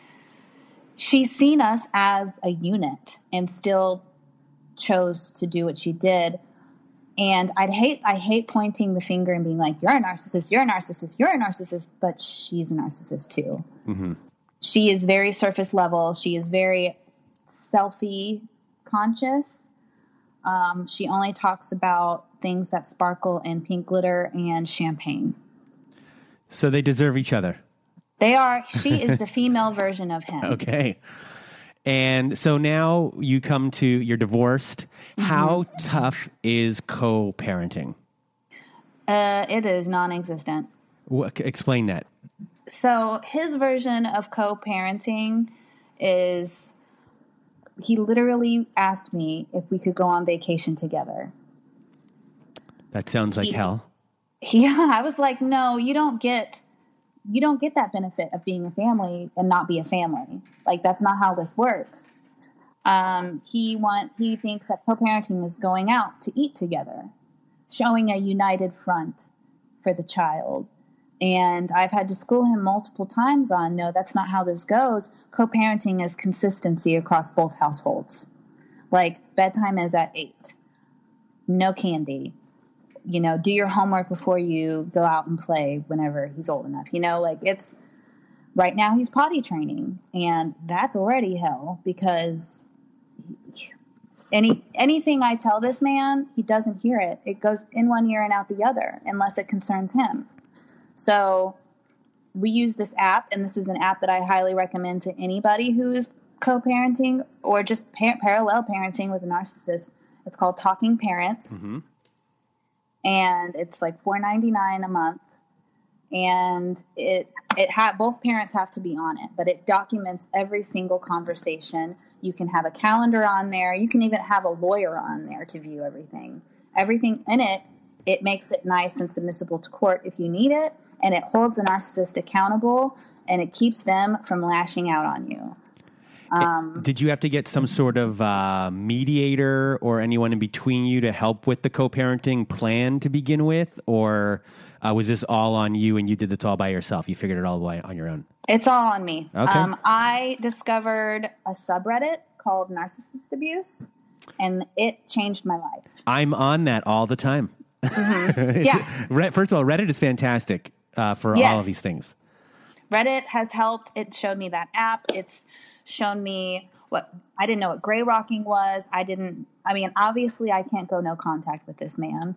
she's seen us as a unit and still chose to do what she did. And I'd hate I hate pointing the finger and being like, "You're a narcissist. You're a narcissist. You're a narcissist." But she's a narcissist too. She is very surface level. She is very selfie conscious. Um, she only talks about things that sparkle in pink glitter and champagne. So they deserve each other. They are. She is <laughs> the female version of him. Okay. And so now you come to you're divorced. How tough is co-parenting? Uh, it is non-existent. What, explain that. So his version of co-parenting is he literally asked me if we could go on vacation together. That sounds like He- hell. <laughs> Yeah, I was like, no, you don't get you don't get that benefit of being a family and not be a family. Like that's not how this works. Um, he want he thinks that co-parenting is going out to eat together, showing a united front for the child. And I've had to school him multiple times on no, that's not how this goes. Co-parenting is consistency across both households. Like bedtime is at eight. No candy you know, do your homework before you go out and play whenever he's old enough. You know, like it's right now he's potty training and that's already hell because any anything I tell this man, he doesn't hear it. It goes in one ear and out the other unless it concerns him. So we use this app and this is an app that I highly recommend to anybody who is co-parenting or just par- parallel parenting with a narcissist. It's called Talking Parents mm-hmm. And it's like four ninety nine a month, and it it ha- both parents have to be on it, but it documents every single conversation. You can have a calendar on there. You can even have a lawyer on there to view everything. Everything in it, it makes it nice and submissible to court if you need it, and it holds the narcissist accountable, and it keeps them from lashing out on you. Did you have to get some sort of uh, mediator or anyone in between you to help with the co-parenting plan to begin with, or uh, was this all on you and you did this all by yourself? You figured it all by on your own. It's all on me. Okay. Um, I discovered a subreddit called Narcissist Abuse, and it changed my life. I'm on that all the time. <laughs> It's- Yeah. First of all, Reddit is fantastic uh, for all of these things. Reddit has helped. It showed me that app. It's shown me what I didn't know what gray rocking was. I didn't. I mean, obviously, I can't go no contact with this man.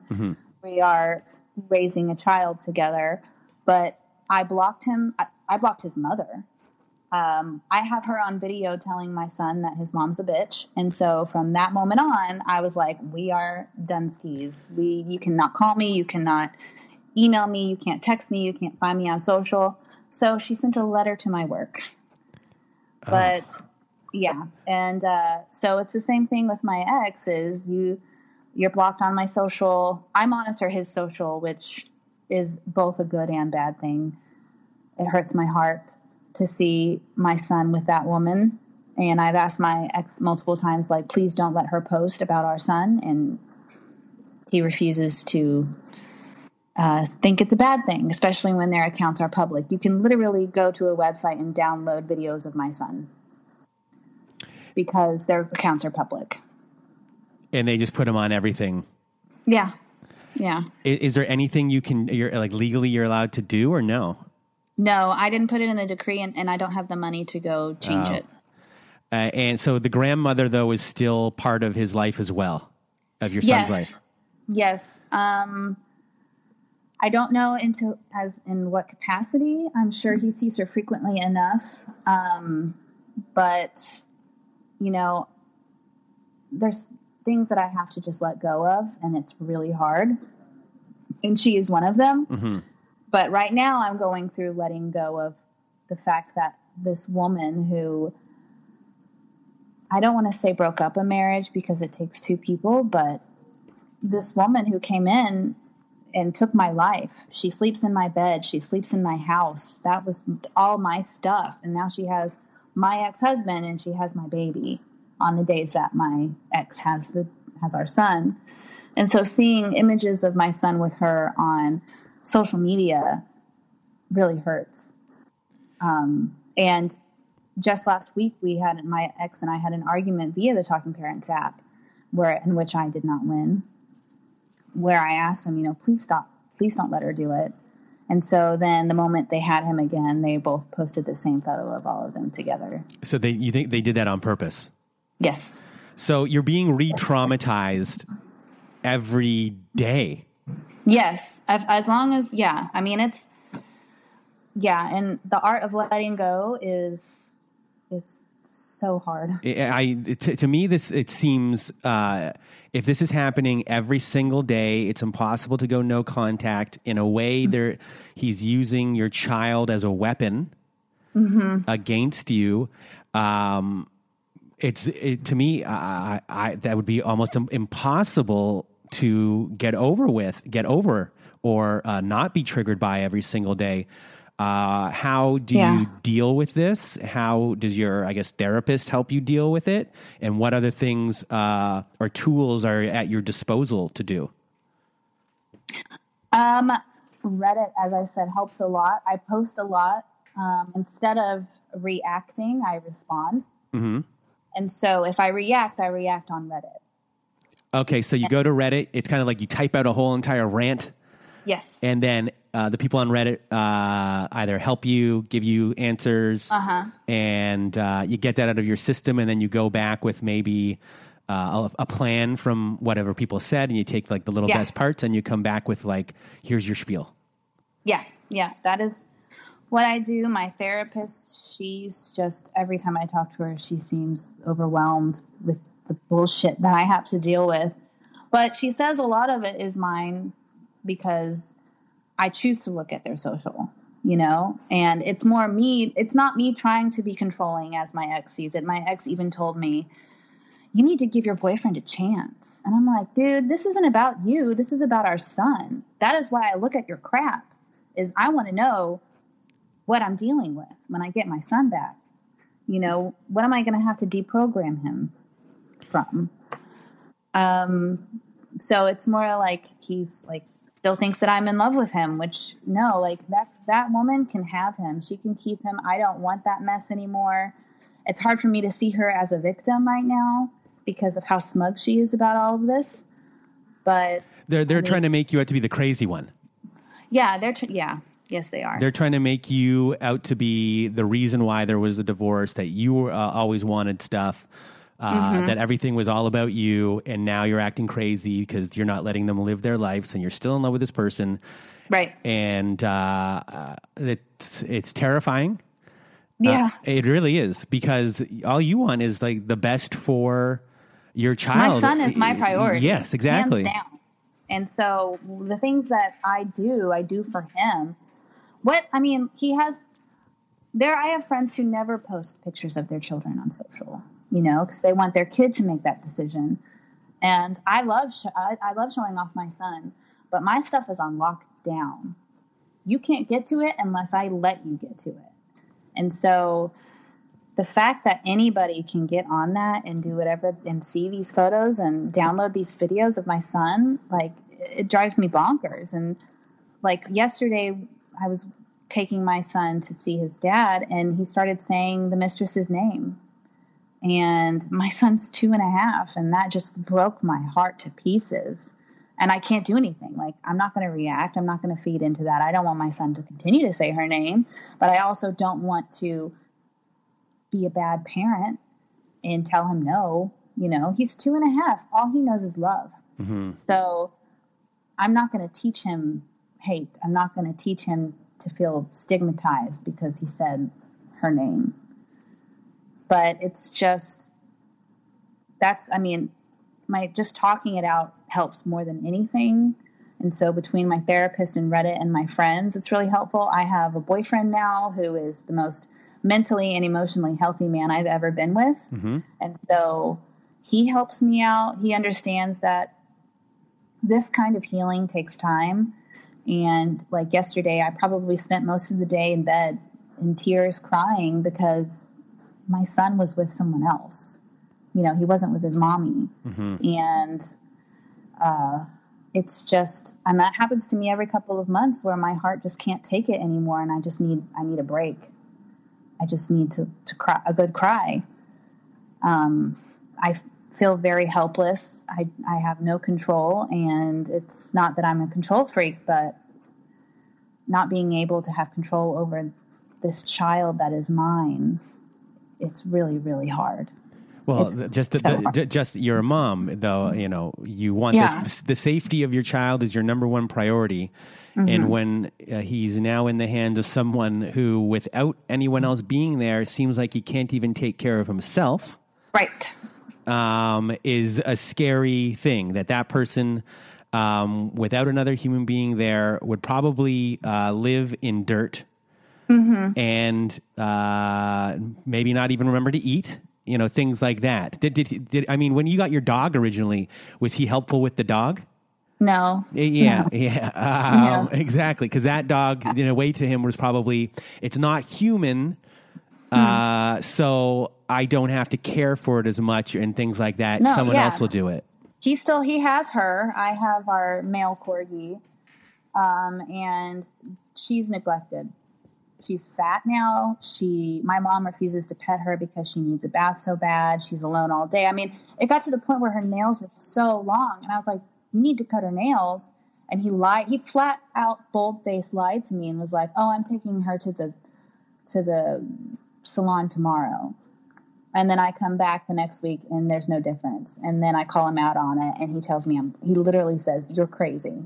We are raising a child together, but I blocked him. I, I blocked his mother. Um, I have her on video telling my son that his mom's a bitch, and so from that moment on, I was like, "We are done skis. We, you cannot call me. You cannot email me. You can't text me. You can't find me on social." So she sent a letter to my work. But yeah, and uh, so it's the same thing with my ex. Is you you're blocked on my social. I monitor his social, which is both a good and bad thing. It hurts my heart to see my son with that woman. And I've asked my ex multiple times, like, please don't let her post about our son. And he refuses to uh, think it's a bad thing, especially when their accounts are public. You can literally go to a website and download videos of my son because their accounts are public. And they just put them on everything. Yeah. Yeah. Is, is there anything you can, you're like legally you're allowed to do or no? No, I didn't put it in the decree and, and I don't have the money to go change Oh. it. Uh, and so the grandmother though is still part of his life as well, of your Yes. son's life. Yes. Um, I don't know into as in what capacity. I'm sure he sees her frequently enough. Um, but you know, there's things that I have to just let go of, and it's really hard. And she is one of them. But right now, I'm going through letting go of the fact that this woman who I don't want to say broke up a marriage because it takes two people, but this woman who came in and took my life. She sleeps in my bed. She sleeps in my house. That was all my stuff. And now she has my ex husband and she has my baby on the days that my ex has the has our son. And so seeing images of my son with her on social media really hurts. Um, and just last week, we had my ex and I had an argument via the Talking Parents app, where in which I did not win. Where I asked him, you know, please stop, please don't let her do it. And so then the moment they had him again, they both posted the same photo of all of them together. So they you think they did that on purpose? Yes. So you're being re-traumatized every day. Yes, as long as yeah. I mean, it's yeah, and the art of letting go is is so hard. I to, to me this it seems uh, if this is happening every single day, it's impossible to go no contact. In a way, there he's using your child as a weapon mm-hmm. against you. Um, it's it, to me, I, I, that would be almost impossible to get over with, get over, or uh, not be triggered by every single day. Uh, how do yeah. you deal with this? How does your, I guess, therapist help you deal with it? And what other things uh, or tools are at your disposal to do? Um, Reddit, as I said, helps a lot. I post a lot. Um, instead of reacting, I respond. Mm-hmm. And so if I react, I react on Reddit. Okay, so you go to Reddit. It's kind of like you type out a whole entire rant. Yes. And then uh, the people on Reddit uh, either help you, give you answers, uh-huh. and uh, you get that out of your system, and then you go back with maybe uh, a, a, plan from whatever people said, and you take like the little yeah. best parts, and you come back with like, here's your spiel. Yeah, yeah, that is what I do. My therapist, she's just every time I talk to her, she seems overwhelmed with the bullshit that I have to deal with. But she says a lot of it is mine because I choose to look at their social, you know? And it's more me, it's not me trying to be controlling as my ex sees it. My ex even told me, you need to give your boyfriend a chance. And I'm like, dude, this isn't about you. This is about our son. That is why I look at your crap is I want to know what I'm dealing with when I get my son back. You know, what am I going to have to deprogram him from? Um, so it's more like he's like still thinks that I'm in love with him, which no, like that that woman can have him. She can keep him. I don't want that mess anymore. It's hard for me to see her as a victim right now because of how smug she is about all of this. But they're they're I mean, trying to make you out to be the crazy one. Yeah, they're tr- yeah. Yes, they are. They're trying to make you out to be the reason why there was a divorce, that you uh, always wanted stuff, uh, mm-hmm. that everything was all about you, and now you're acting crazy because you're not letting them live their lives, and you're still in love with this person, right? And uh, uh it's it's terrifying. Uh, yeah, it really is because all you want is like the best for your child. My son is my priority. Yes, exactly. And so the things that I do, I do for him. What I mean, he has there I have friends who never post pictures of their children on social you know, because they want their kid to make that decision. And I love sh- I, I love showing off my son, but my stuff is on lockdown. You can't get to it unless I let you get to it. And so the fact that anybody can get on that and do whatever and see these photos and download these videos of my son, like it drives me bonkers. And like yesterday, I was taking my son to see his dad, and he started saying the mistress's name and my son's two and a half, and that just broke my heart to pieces. And I can't do anything. Like, I'm not going to react. I'm not going to feed into that. I don't want my son to continue to say her name, but I also don't want to be a bad parent and tell him no. You know, he's two and a half. All he knows is love. Mm-hmm. So I'm not going to teach him hate. I'm not going to teach him to feel stigmatized because he said her name but it's just that's i mean my just talking it out helps more than anything. And so between my therapist and reddit and my friends it's really helpful. I have a boyfriend now who is the most mentally and emotionally healthy man i've ever been with. Mm-hmm. and so he helps me out. He understands that this kind of healing takes time. And like yesterday i probably spent most of the day in bed in tears crying because my son was with someone else. You know, he wasn't with his mommy. Mm-hmm. And uh, it's just, and that happens to me every couple of months where my heart just can't take it anymore, and I just need, I need a break. I just need to to cry a good cry. Um, I feel very helpless. I I have no control, and it's not that I'm a control freak, but not being able to have control over this child that is mine, it's really really hard. Well, It's just the, so the, just you're a mom, though. You know, you want Yeah. this, the safety of your child is your number one priority. Mm-hmm. And when uh, he's now in the hands of someone who, without anyone else being there, seems like he can't even take care of himself, Right. um, is a scary thing. That that person, um, without another human being there, would probably uh, live in dirt and uh, maybe not even remember to eat. You know, things like that. Did, did, did I mean when you got your dog originally? Was he helpful with the dog? No. Yeah, yeah, <laughs> um, exactly. Because that dog, in a way, to him was probably it's not human, uh, so I don't have to care for it as much and things like that. No, Someone yeah. else will do it. he still he has her. I have our male corgi, um, and she's neglected. She's fat now. She, my mom refuses to pet her because she needs a bath so bad. She's alone all day. I mean, it got to the point where her nails were so long, and I was like, "You need to cut her nails." And he lied. He flat out, bold faced lied to me and was like, "Oh, I'm taking her to the to the salon tomorrow." And then I come back the next week and there's no difference. And then I call him out on it and he tells me I'm he literally says, You're crazy.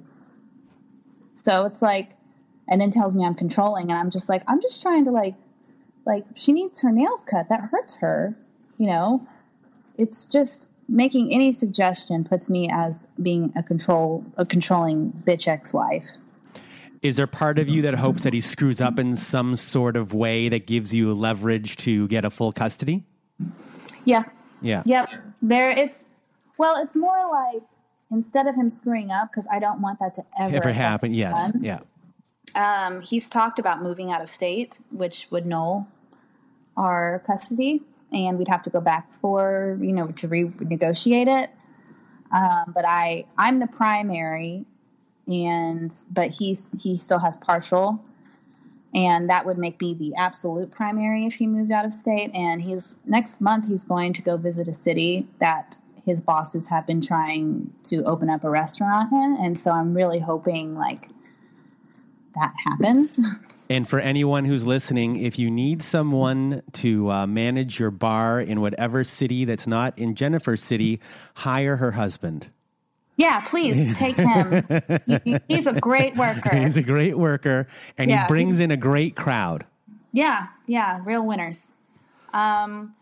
So it's like and then tells me I'm controlling and I'm just like, I'm just trying to like like she needs her nails cut. That hurts her, you know? It's just making any suggestion puts me as being a control a controlling bitch ex wife. Is there part of you that hopes that he screws up in some sort of way that gives you leverage to get a full custody? Yeah. Yeah. Yep. There it's well, it's more like instead of him screwing up, because I don't want that to ever, Ever happen? Yes. Yeah. Um, he's talked about moving out of state, which would null our custody, and we'd have to go back for you know to renegotiate it. Um, but I I'm the primary, and but he's he still has partial, and that would make me the absolute primary if he moved out of state. And he's next month he's going to go visit a city that his bosses have been trying to open up a restaurant in, and so I'm really hoping like that happens. And for anyone who's listening, if you need someone to uh, manage your bar in whatever city that's not in Jennifer's city, hire her husband. Yeah, please take him. He- <laughs> he- he's a great worker. He's a great worker and Yeah, he brings in a great crowd. Yeah, yeah, real winners. Um,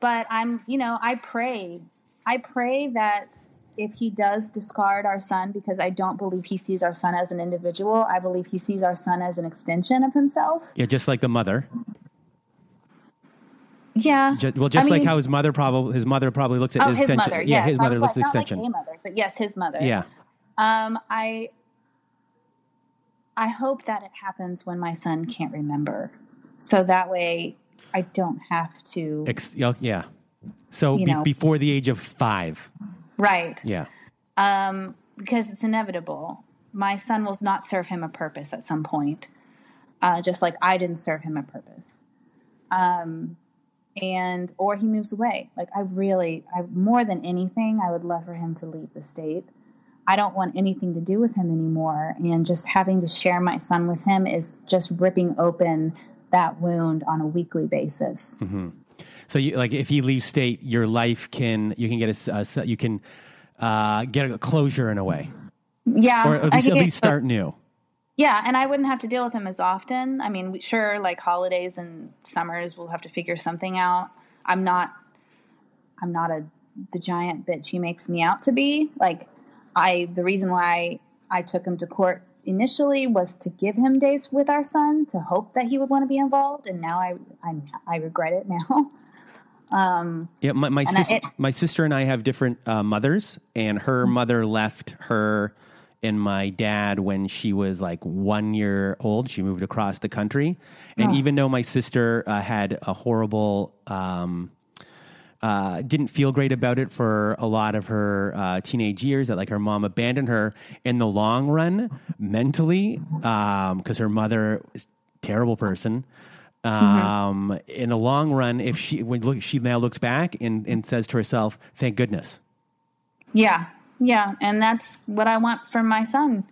but I'm, you know, I pray, I pray that if he does discard our son, because I don't believe he sees our son as an individual, I believe he sees our son as an extension of himself. Yeah, just like the mother. Yeah. Ju- well, just I like mean- how his mother probably his mother probably looks at Oh, his extension. mother. yeah, his mother looks like, at not extension. Like mother, but yes, his mother. yeah. Um, I I hope that it happens when my son can't remember, so that way I don't have to. Ex- yeah, yeah. So be- before the age of five. Right. Yeah. Um, because it's inevitable. My son will not serve him a purpose at some point, uh, just like I didn't serve him a purpose. Um, and or he moves away. Like I really, I more than anything, I would love for him to leave the state. I don't want anything to do with him anymore, and just having to share my son with him is just ripping open that wound on a weekly basis. So you like if he leaves state, your life can you can get a s- you can uh, get a closure in a way, Yeah, or at least, at least start new. Yeah, and I wouldn't have to deal with him as often. I mean, sure, like holidays and summers, we'll have to figure something out. I'm not, I'm not a the giant bitch he makes me out to be. Like, I the reason why I took him to court initially was to give him days with our son to hope that he would want to be involved, and now I I, I regret it now. <laughs> Um, Yeah, my my, I- it- my sister and I have different uh, mothers, and her Mm-hmm. mother left her and my dad when she was like one year old. She moved across the country, and Oh. even though my sister uh, had a horrible. Um, uh, didn't feel great about it for a lot of her uh, teenage years. That like her mom abandoned her. In the long run, mentally, because her mother is a terrible person. Um, In the long run, if she when look, she now looks back and, and says to herself, "Thank goodness." Yeah, yeah, and that's what I want for my son.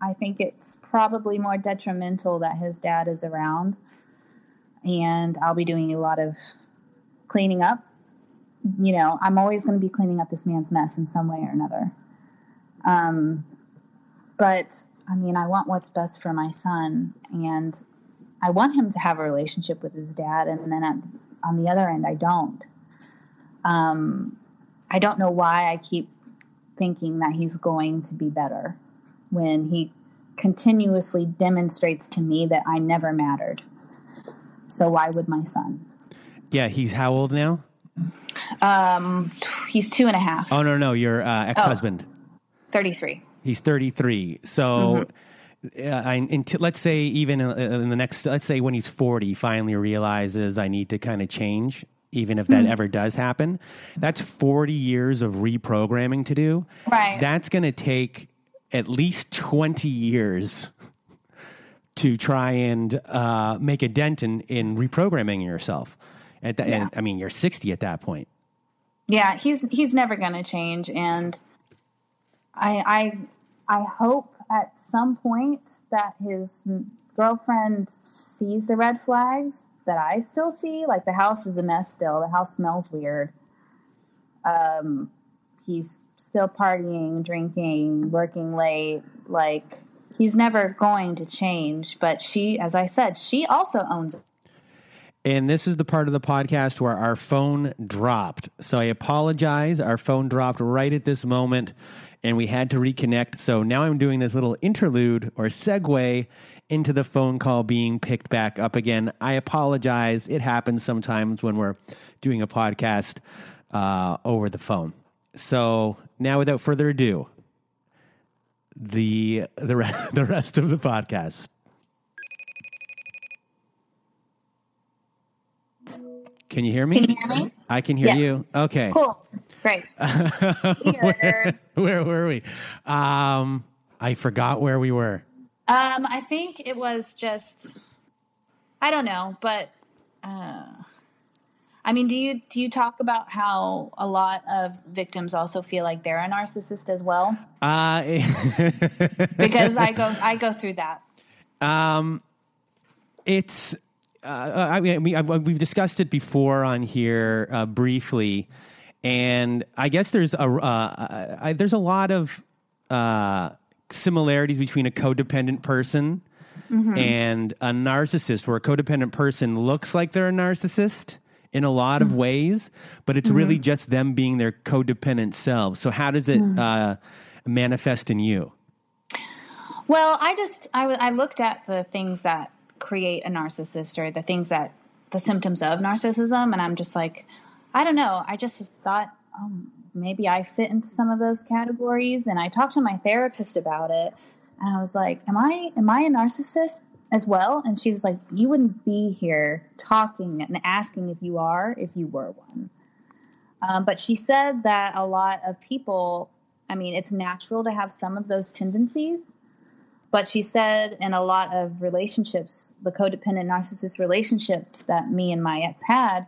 I think it's probably more detrimental that his dad is around, and I'll be doing a lot of cleaning up. You know, I'm always going to be cleaning up this man's mess in some way or another. Um, but I mean, I want what's best for my son, and I want him to have a relationship with his dad, and then at, on the other end, I don't. Um, I don't know why I keep thinking that he's going to be better when he continuously demonstrates to me that I never mattered. So why would my son? Yeah, he's how old now? Um, t- he's two and a half, Oh no, no, your uh, ex husband. 33. He's 33. So, uh, I, until, let's say even in, in the next, let's say when he's 40, he finally realizes I need to kind of change, even if that ever does happen. That's 40 years of reprogramming to do. Right. That's going to take at least 20 years to try and uh, make a dent in, in reprogramming yourself. At the, and, I mean, you're 60 at that point. Yeah, he's he's never going to change, and I I I hope at some point that his girlfriend sees the red flags that I still see. Like the house is a mess still. The house smells weird. Um, he's still partying, drinking, working late. Like he's never going to change. But she, as I said, she also owns it. And this is the part of the podcast where our phone dropped. So I apologize. Our phone dropped right at this moment and we had to reconnect. So now I'm doing this little interlude or segue into the phone call being picked back up again. I apologize. It happens sometimes when we're doing a podcast uh, over the phone. So now, without further ado, the the re- <laughs> the rest of the podcast. Can you hear me? Can you hear me? I can hear Yes. you. Okay. Cool. Great. <laughs> Weird. where were we? Um, I forgot where we were. Um, I think it was just I don't know, but uh, I mean, do you do you talk about how a lot of victims also feel like they're a narcissist as well? Uh, <laughs> Because I go I go through that. um, it's. Uh, I mean, we, we've discussed it before on here uh, briefly, and I guess there's a uh, I, there's a lot of uh, similarities between a codependent person and a narcissist, where a codependent person looks like they're a narcissist in a lot of ways, but it's really just them being their codependent selves. So, how does it uh, manifest in you? Well, I just I, w- I looked at the things that create a narcissist or the things that the symptoms of narcissism, and I'm just like, I don't know. I just thought um, maybe I fit into some of those categories, and I talked to my therapist about it, and I was like, Am I am I a narcissist as well? And she was like, You wouldn't be here talking and asking if you are if you were one. Um, but she said that a lot of people, I mean, it's natural to have some of those tendencies. But she said in a lot of relationships, the codependent narcissist relationships that me and my ex had,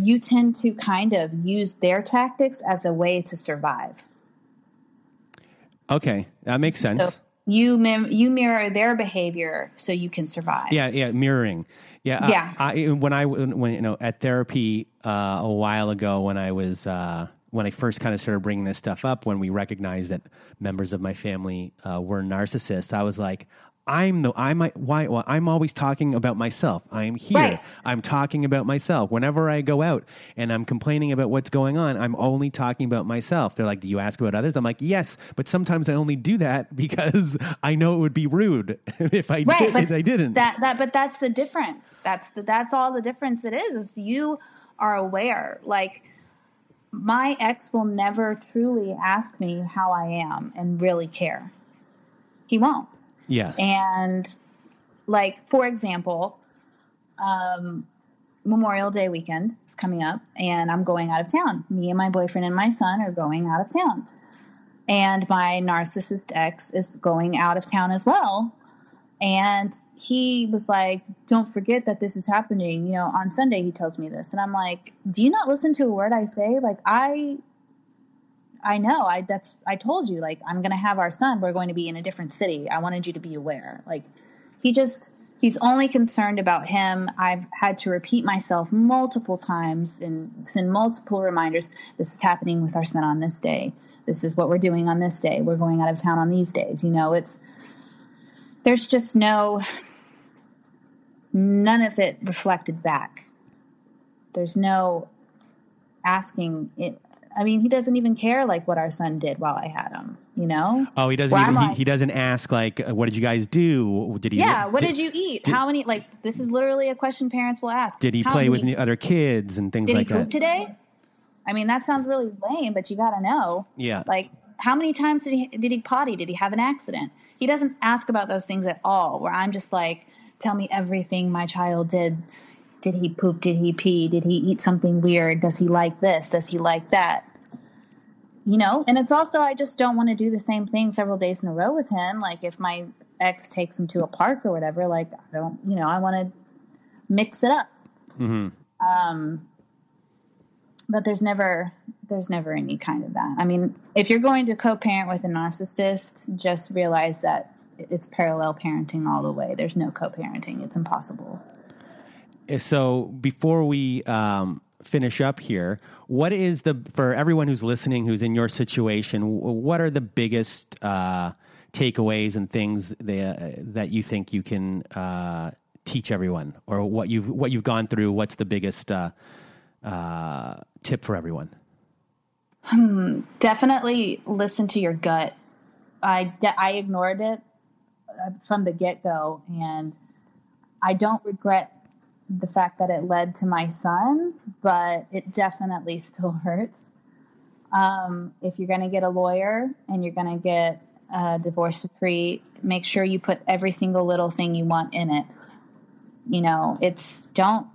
you tend to kind of use their tactics as a way to survive. Okay, that makes sense. So you mim- you mirror their behavior so you can survive. Yeah, yeah, mirroring. Yeah, I- Yeah. I, when I when you know at therapy uh, a while ago when I was uh, when I first kind of started bringing this stuff up when we recognized that members of my family uh, were narcissists, I was like. I'm the I might why well, I'm always talking about myself. I'm here. Right. I'm talking about myself. Whenever I go out and I'm complaining about what's going on, I'm only talking about myself. They're like, "Do you ask about others?" I'm like, "Yes," but sometimes I only do that <laughs> because I know it would be rude <laughs> if I right did, but if I didn't. that that but that's the difference that's the that's all the difference it is is you are aware like my ex will never truly ask me how i am and really care he won't yes. and like for example um Memorial Day weekend is coming up, and I'm going out of town. Me and my boyfriend and my son are going out of town. And my narcissist ex is going out of town as well. And he was like, Don't forget that this is happening. You know, on Sunday, he tells me this. And I'm like, Do you not listen to a word I say? Like, I. I know. I that's I told you like I'm going to have our son. We're going to be in a different city. I wanted you to be aware. Like he just he's only concerned about him. I've had to repeat myself multiple times and send multiple reminders. This is happening with our son on this day. This is what we're doing on this day. We're going out of town on these days. You know, it's there's just no none of it reflected back. There's no asking it I mean, he doesn't even care like what our son did while I had him. You know? Oh, he doesn't. Even, he, he, doesn't ask like, uh, "What did you guys do? Did he? Yeah, what did, did you eat? Did, How many? Like, this is literally a question parents will ask. Did he play with the other kids and things like that? Did he poop today? I mean, that sounds really lame, but you got to know. Yeah. Like, how many times did he did he potty? Did he have an accident? He doesn't ask about those things at all. Where I'm just like, tell me everything my child did. Did he poop? Did he pee? Did he eat something weird? Does he like this? Does he like that? you know, and it's also I just don't want to do the same thing several days in a row with him. Like if my ex takes him to a park or whatever, like I don't, you know, I want to mix it up. Mm-hmm. Um, but there's never there's never any kind of that. I mean, if you're going to co-parent with a narcissist, just realize that it's parallel parenting all the way. There's no co-parenting; it's impossible. So before we um, finish up here, what is the for everyone who's listening, who's in your situation? What are the biggest uh, takeaways and things that that you think you can uh, teach everyone, or what you've what you've gone through? What's the biggest uh, uh tip for everyone? Hmm, definitely listen to your gut. I de- I ignored it uh, from the get go, and I don't regret the fact that it led to my son, but it definitely <laughs> still hurts. Um, if you're going to get a lawyer and you're going to get a divorce decree, make sure you put every single little thing you want in it. You know, it's don't,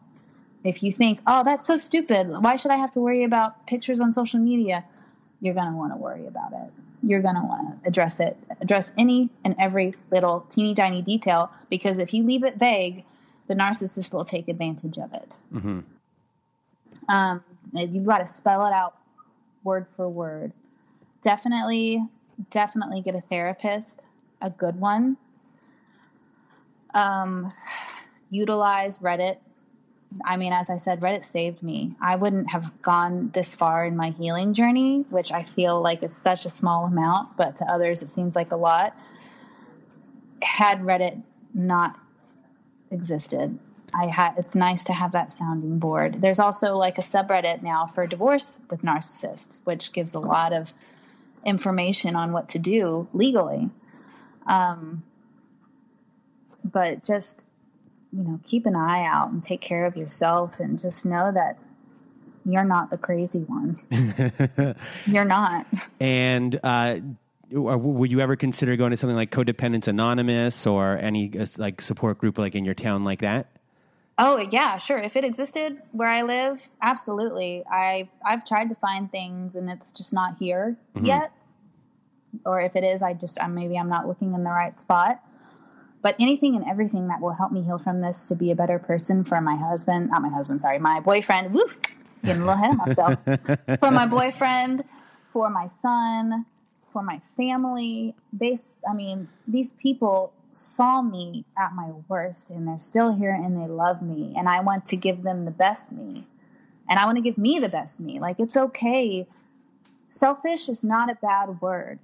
if you think, oh, that's so stupid, why should I have to worry about pictures on social media? You're going to want to worry about it. You're going to want to address it, address any and every little teeny tiny detail, because if you leave it vague, the narcissist will take advantage of it. Mm-hmm. Um, you've got to spell it out word for word. Definitely, definitely get a therapist, a good one. Um, utilize Reddit. I mean, as I said, Reddit saved me. I wouldn't have gone this far in my healing journey, which I feel like is such a small amount, but to others it seems like a lot. Had Reddit not existed. I had it's nice to have that sounding board. There's also like a subreddit now for divorce with narcissists, which gives a lot of information on what to do legally. Um, but just you know, keep an eye out and take care of yourself, and just know that you're not the crazy one. <laughs> you're not. And uh, would you ever consider going to something like Codependence Anonymous or any uh, like support group like in your town like that? Oh yeah, sure. If it existed where I live, absolutely. I I've tried to find things and it's just not here mm-hmm. yet. Or if it is, I just I'm, maybe I'm not looking in the right spot. But anything and everything that will help me heal from this to be a better person for my husband, not my husband, sorry, my boyfriend. Woo, getting a little ahead of myself. <laughs> for my boyfriend, for my son, for my family. They, I mean, these people saw me at my worst and they're still here and they love me. And I want to give them the best me. And I want to give me the best me. Like, it's okay. Selfish is not a bad word.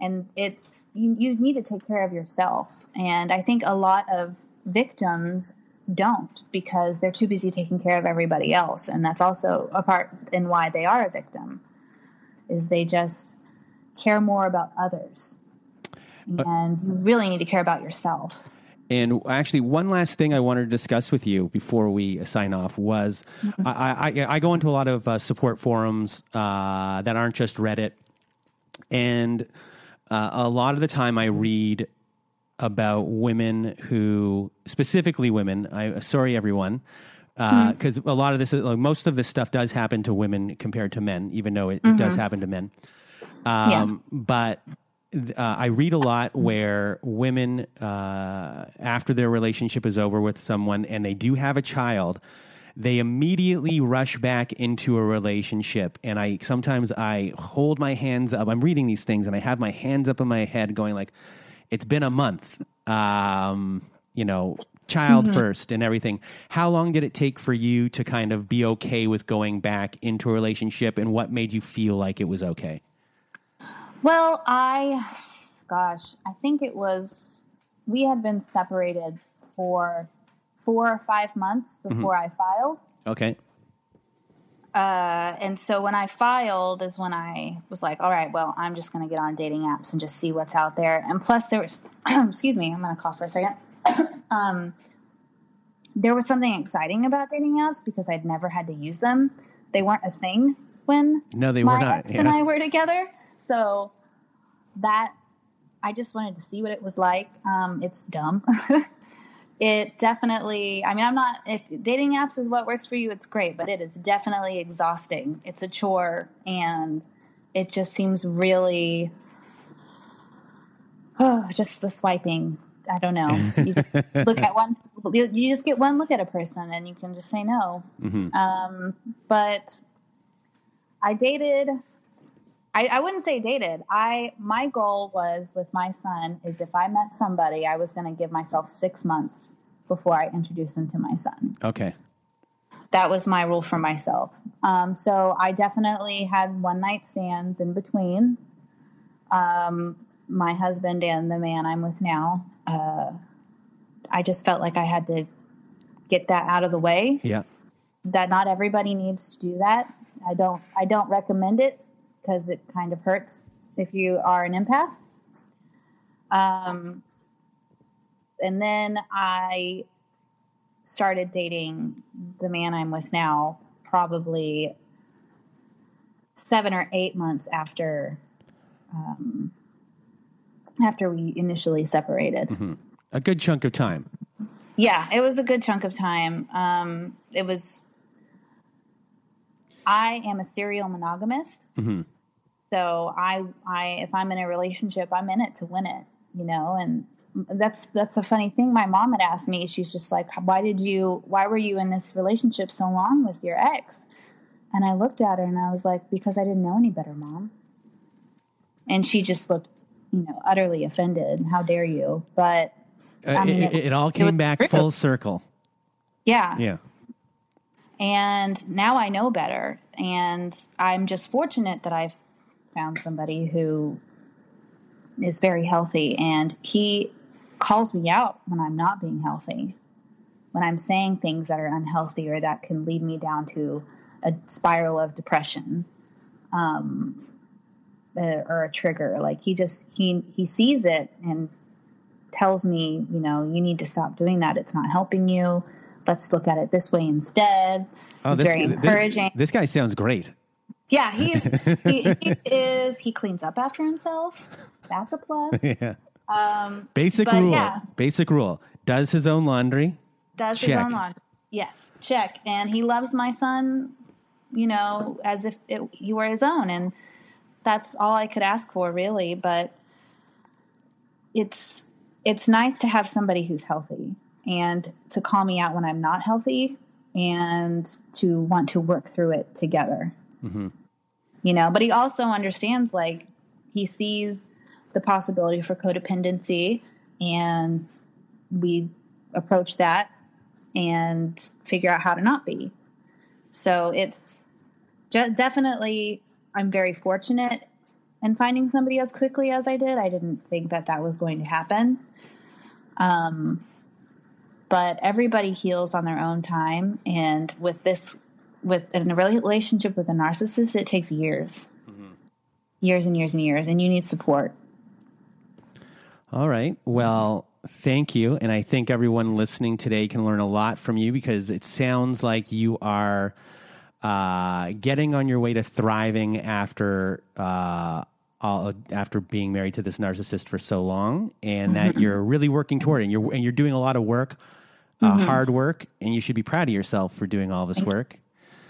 And it's, you, you need to take care of yourself. And I think a lot of victims don't because they're too busy taking care of everybody else. And that's also a part in why they are a victim is they just care more about others. And you really need to care about yourself. And actually, one last thing I wanted to discuss with you before we sign off was mm-hmm. I, I, I, go into a lot of uh, support forums uh, that aren't just Reddit. And uh, a lot of the time I read about women who, specifically women, I sorry everyone, because a lot of this, like, most of this stuff does happen to women compared to men, even though it, it does happen to men. Um, But uh, I read a lot where women, uh, after their relationship is over with someone and they do have a child, they immediately rush back into a relationship. And I sometimes I hold my hands up. I'm reading these things and I have my hands up in my head, going like, "It's been a month." Um, you know, child first and everything. How long did it take for you to kind of be okay with going back into a relationship, and what made you feel like it was okay? Well, I, gosh, I think it was, we had been separated for four or five months before I filed. Okay. Uh, and so when I filed is when I was like, all right, well, I'm just going to get on dating apps and just see what's out there. And plus, there was, <clears throat> excuse me, I'm going to cough for a second. <clears throat> um, there was something exciting about dating apps because I'd never had to use them. They weren't a thing when No, they my were not. ex and. I were together. So that I just wanted to see what it was like. Um, it's dumb. <laughs> it definitely. I mean, I'm not. If dating apps is what works for you, it's great. But it is definitely exhausting. It's a chore, and it just seems really. Oh, <sighs> just the swiping. I don't know. You <laughs> look at one. You, you just get one look at a person, and you can just say no. Mhm. Um, but I dated. I, I wouldn't say dated. I my goal was with my son is if I met somebody, I was going to give myself six months before I introduced them to my son. Okay. That was my rule for myself. Um, so I definitely had one night stands in between um, my husband and the man I'm with now. Uh, I just felt like I had to get that out of the way Yeah. that not everybody needs to do that. I don't I don't recommend it because it kind of hurts if you are an empath. Um, and then I started dating the man I'm with now, probably seven or eight months after um, after we initially separated. A good chunk of time. Yeah, it was a good chunk of time. Um, it was. I am a serial monogamist, Mhm. so I, I, if I'm in a relationship, I'm in it to win it, you know. And that's that's a funny thing. My mom had asked me. She's just like, "Why did you? Why were you in this relationship so long with your ex?" And I looked at her and I was like, "Because I didn't know any better, mom." And she just looked, you know, utterly offended. How dare you? But Uh, I mean, it, it- it all came was back true. full circle. yeah, Yeah. And now I know better. And I'm just fortunate that I've found somebody who is very healthy and he calls me out when I'm not being healthy, when I'm saying things that are unhealthy or that can lead me down to a spiral of depression. Um, uh, or a trigger like he just he he sees it and tells me you know you need to stop doing that it's not helping you let's look at it this way instead Oh, this, very this- encouraging. This, guy sounds great. yeah, he's <laughs> he, he is he cleans up after himself. That's a plus. <laughs> yeah. Um, Basic rule. yeah. Basic rule. Does his own laundry. does Check. his own laundry. Yes, check. And he loves my son, you know, as if it, he were his own, and that's all I could ask for, really. But it's it's nice to have somebody who's healthy and to call me out when I'm not healthy, and to want to work through it together. you know but he also understands like he sees the possibility for codependency and we approach that and figure out how to not be. So it's ju- definitely i'm very fortunate in finding somebody as quickly as i did. I didn't think that that was going to happen. Um, but everybody heals on their own time and with this with in a relationship with a narcissist it takes years years and years and years and you need support All right. Well, thank you. And I think everyone listening today can learn a lot from you because it sounds like you are uh, getting on your way to thriving after. Uh, all, after being married to this narcissist for so long, and that <laughs> you're really working toward it, and you're and you're doing a lot of work uh, hard work, and you should be proud of yourself for doing all this work.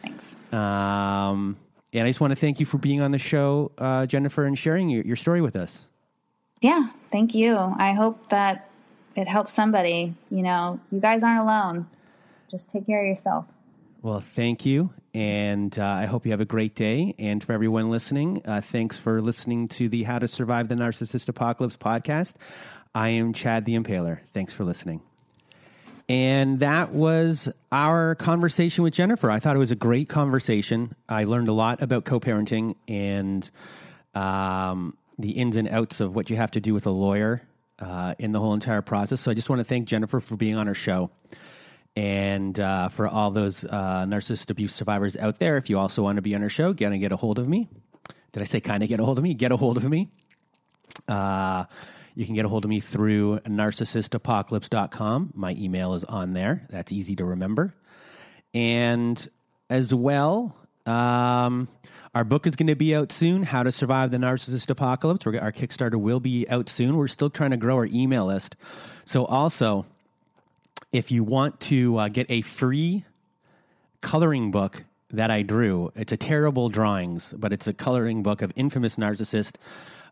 Thanks. Um, and I just want to thank you for being on the show, uh, Jennifer, and sharing your, your story with us. Yeah, thank you. I hope that it helps somebody. You know, you guys aren't alone. Just take care of yourself. Well, thank you. And uh, I hope you have a great day. And for everyone listening, uh, thanks for listening to the How to Survive the Narcissist Apocalypse podcast. I am Chad the Impaler. Thanks for listening. And that was our conversation with Jennifer. I thought it was a great conversation. I learned a lot about co parenting and um, the ins and outs of what you have to do with a lawyer uh, in the whole entire process. So I just want to thank Jennifer for being on our show. And uh, for all those uh, narcissist abuse survivors out there, if you also want to be on our show, kind of get a hold of me. Did I say kind of get a hold of me? Get a hold of me. Uh, you can get a hold of me through narcissistapocalypse.com. My email is on there. That's easy to remember. And as well, um, our book is going to be out soon How to Survive the Narcissist Apocalypse. We're, our Kickstarter will be out soon. We're still trying to grow our email list. So, also, if you want to uh, get a free coloring book that I drew, it's a terrible drawings, but it's a coloring book of infamous narcissist.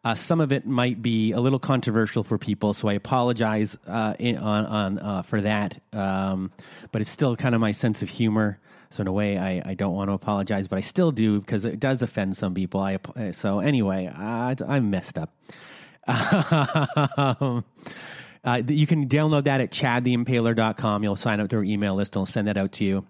Uh, some of it might be a little controversial for people, so I apologize uh, in, on, on uh, for that. Um, but it's still kind of my sense of humor. So in a way, I, I don't want to apologize, but I still do because it does offend some people. I so anyway, I, I'm messed up. <laughs> um, uh, you can download that at chadtheimpaler.com. You'll sign up to our email list. and I'll send that out to you.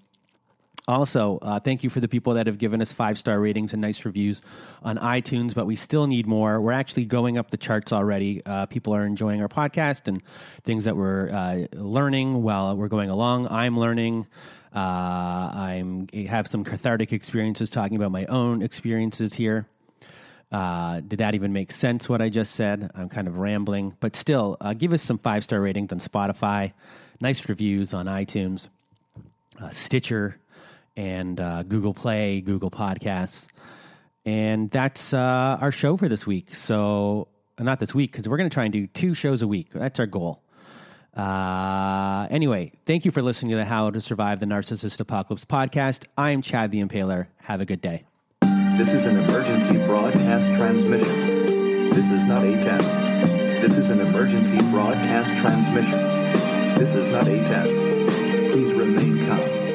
Also, uh, thank you for the people that have given us five star ratings and nice reviews on iTunes, but we still need more. We're actually going up the charts already. Uh, people are enjoying our podcast and things that we're uh, learning while we're going along. I'm learning. Uh, I'm have some cathartic experiences talking about my own experiences here. Uh, did that even make sense? What I just said? I'm kind of rambling, but still, uh, give us some five star ratings on Spotify, nice reviews on iTunes, Stitcher and uh, Google Play, Google Podcasts. And that's uh, our show for this week. So, uh, not this week, because we're going to try and do two shows a week. That's our goal. Uh, anyway, thank you for listening to the How to Survive the Narcissist Apocalypse podcast. I'm Chad the Impaler. Have a good day. This is an emergency broadcast transmission. This is not a test. This is an emergency broadcast transmission. This is not a test. Please remain calm.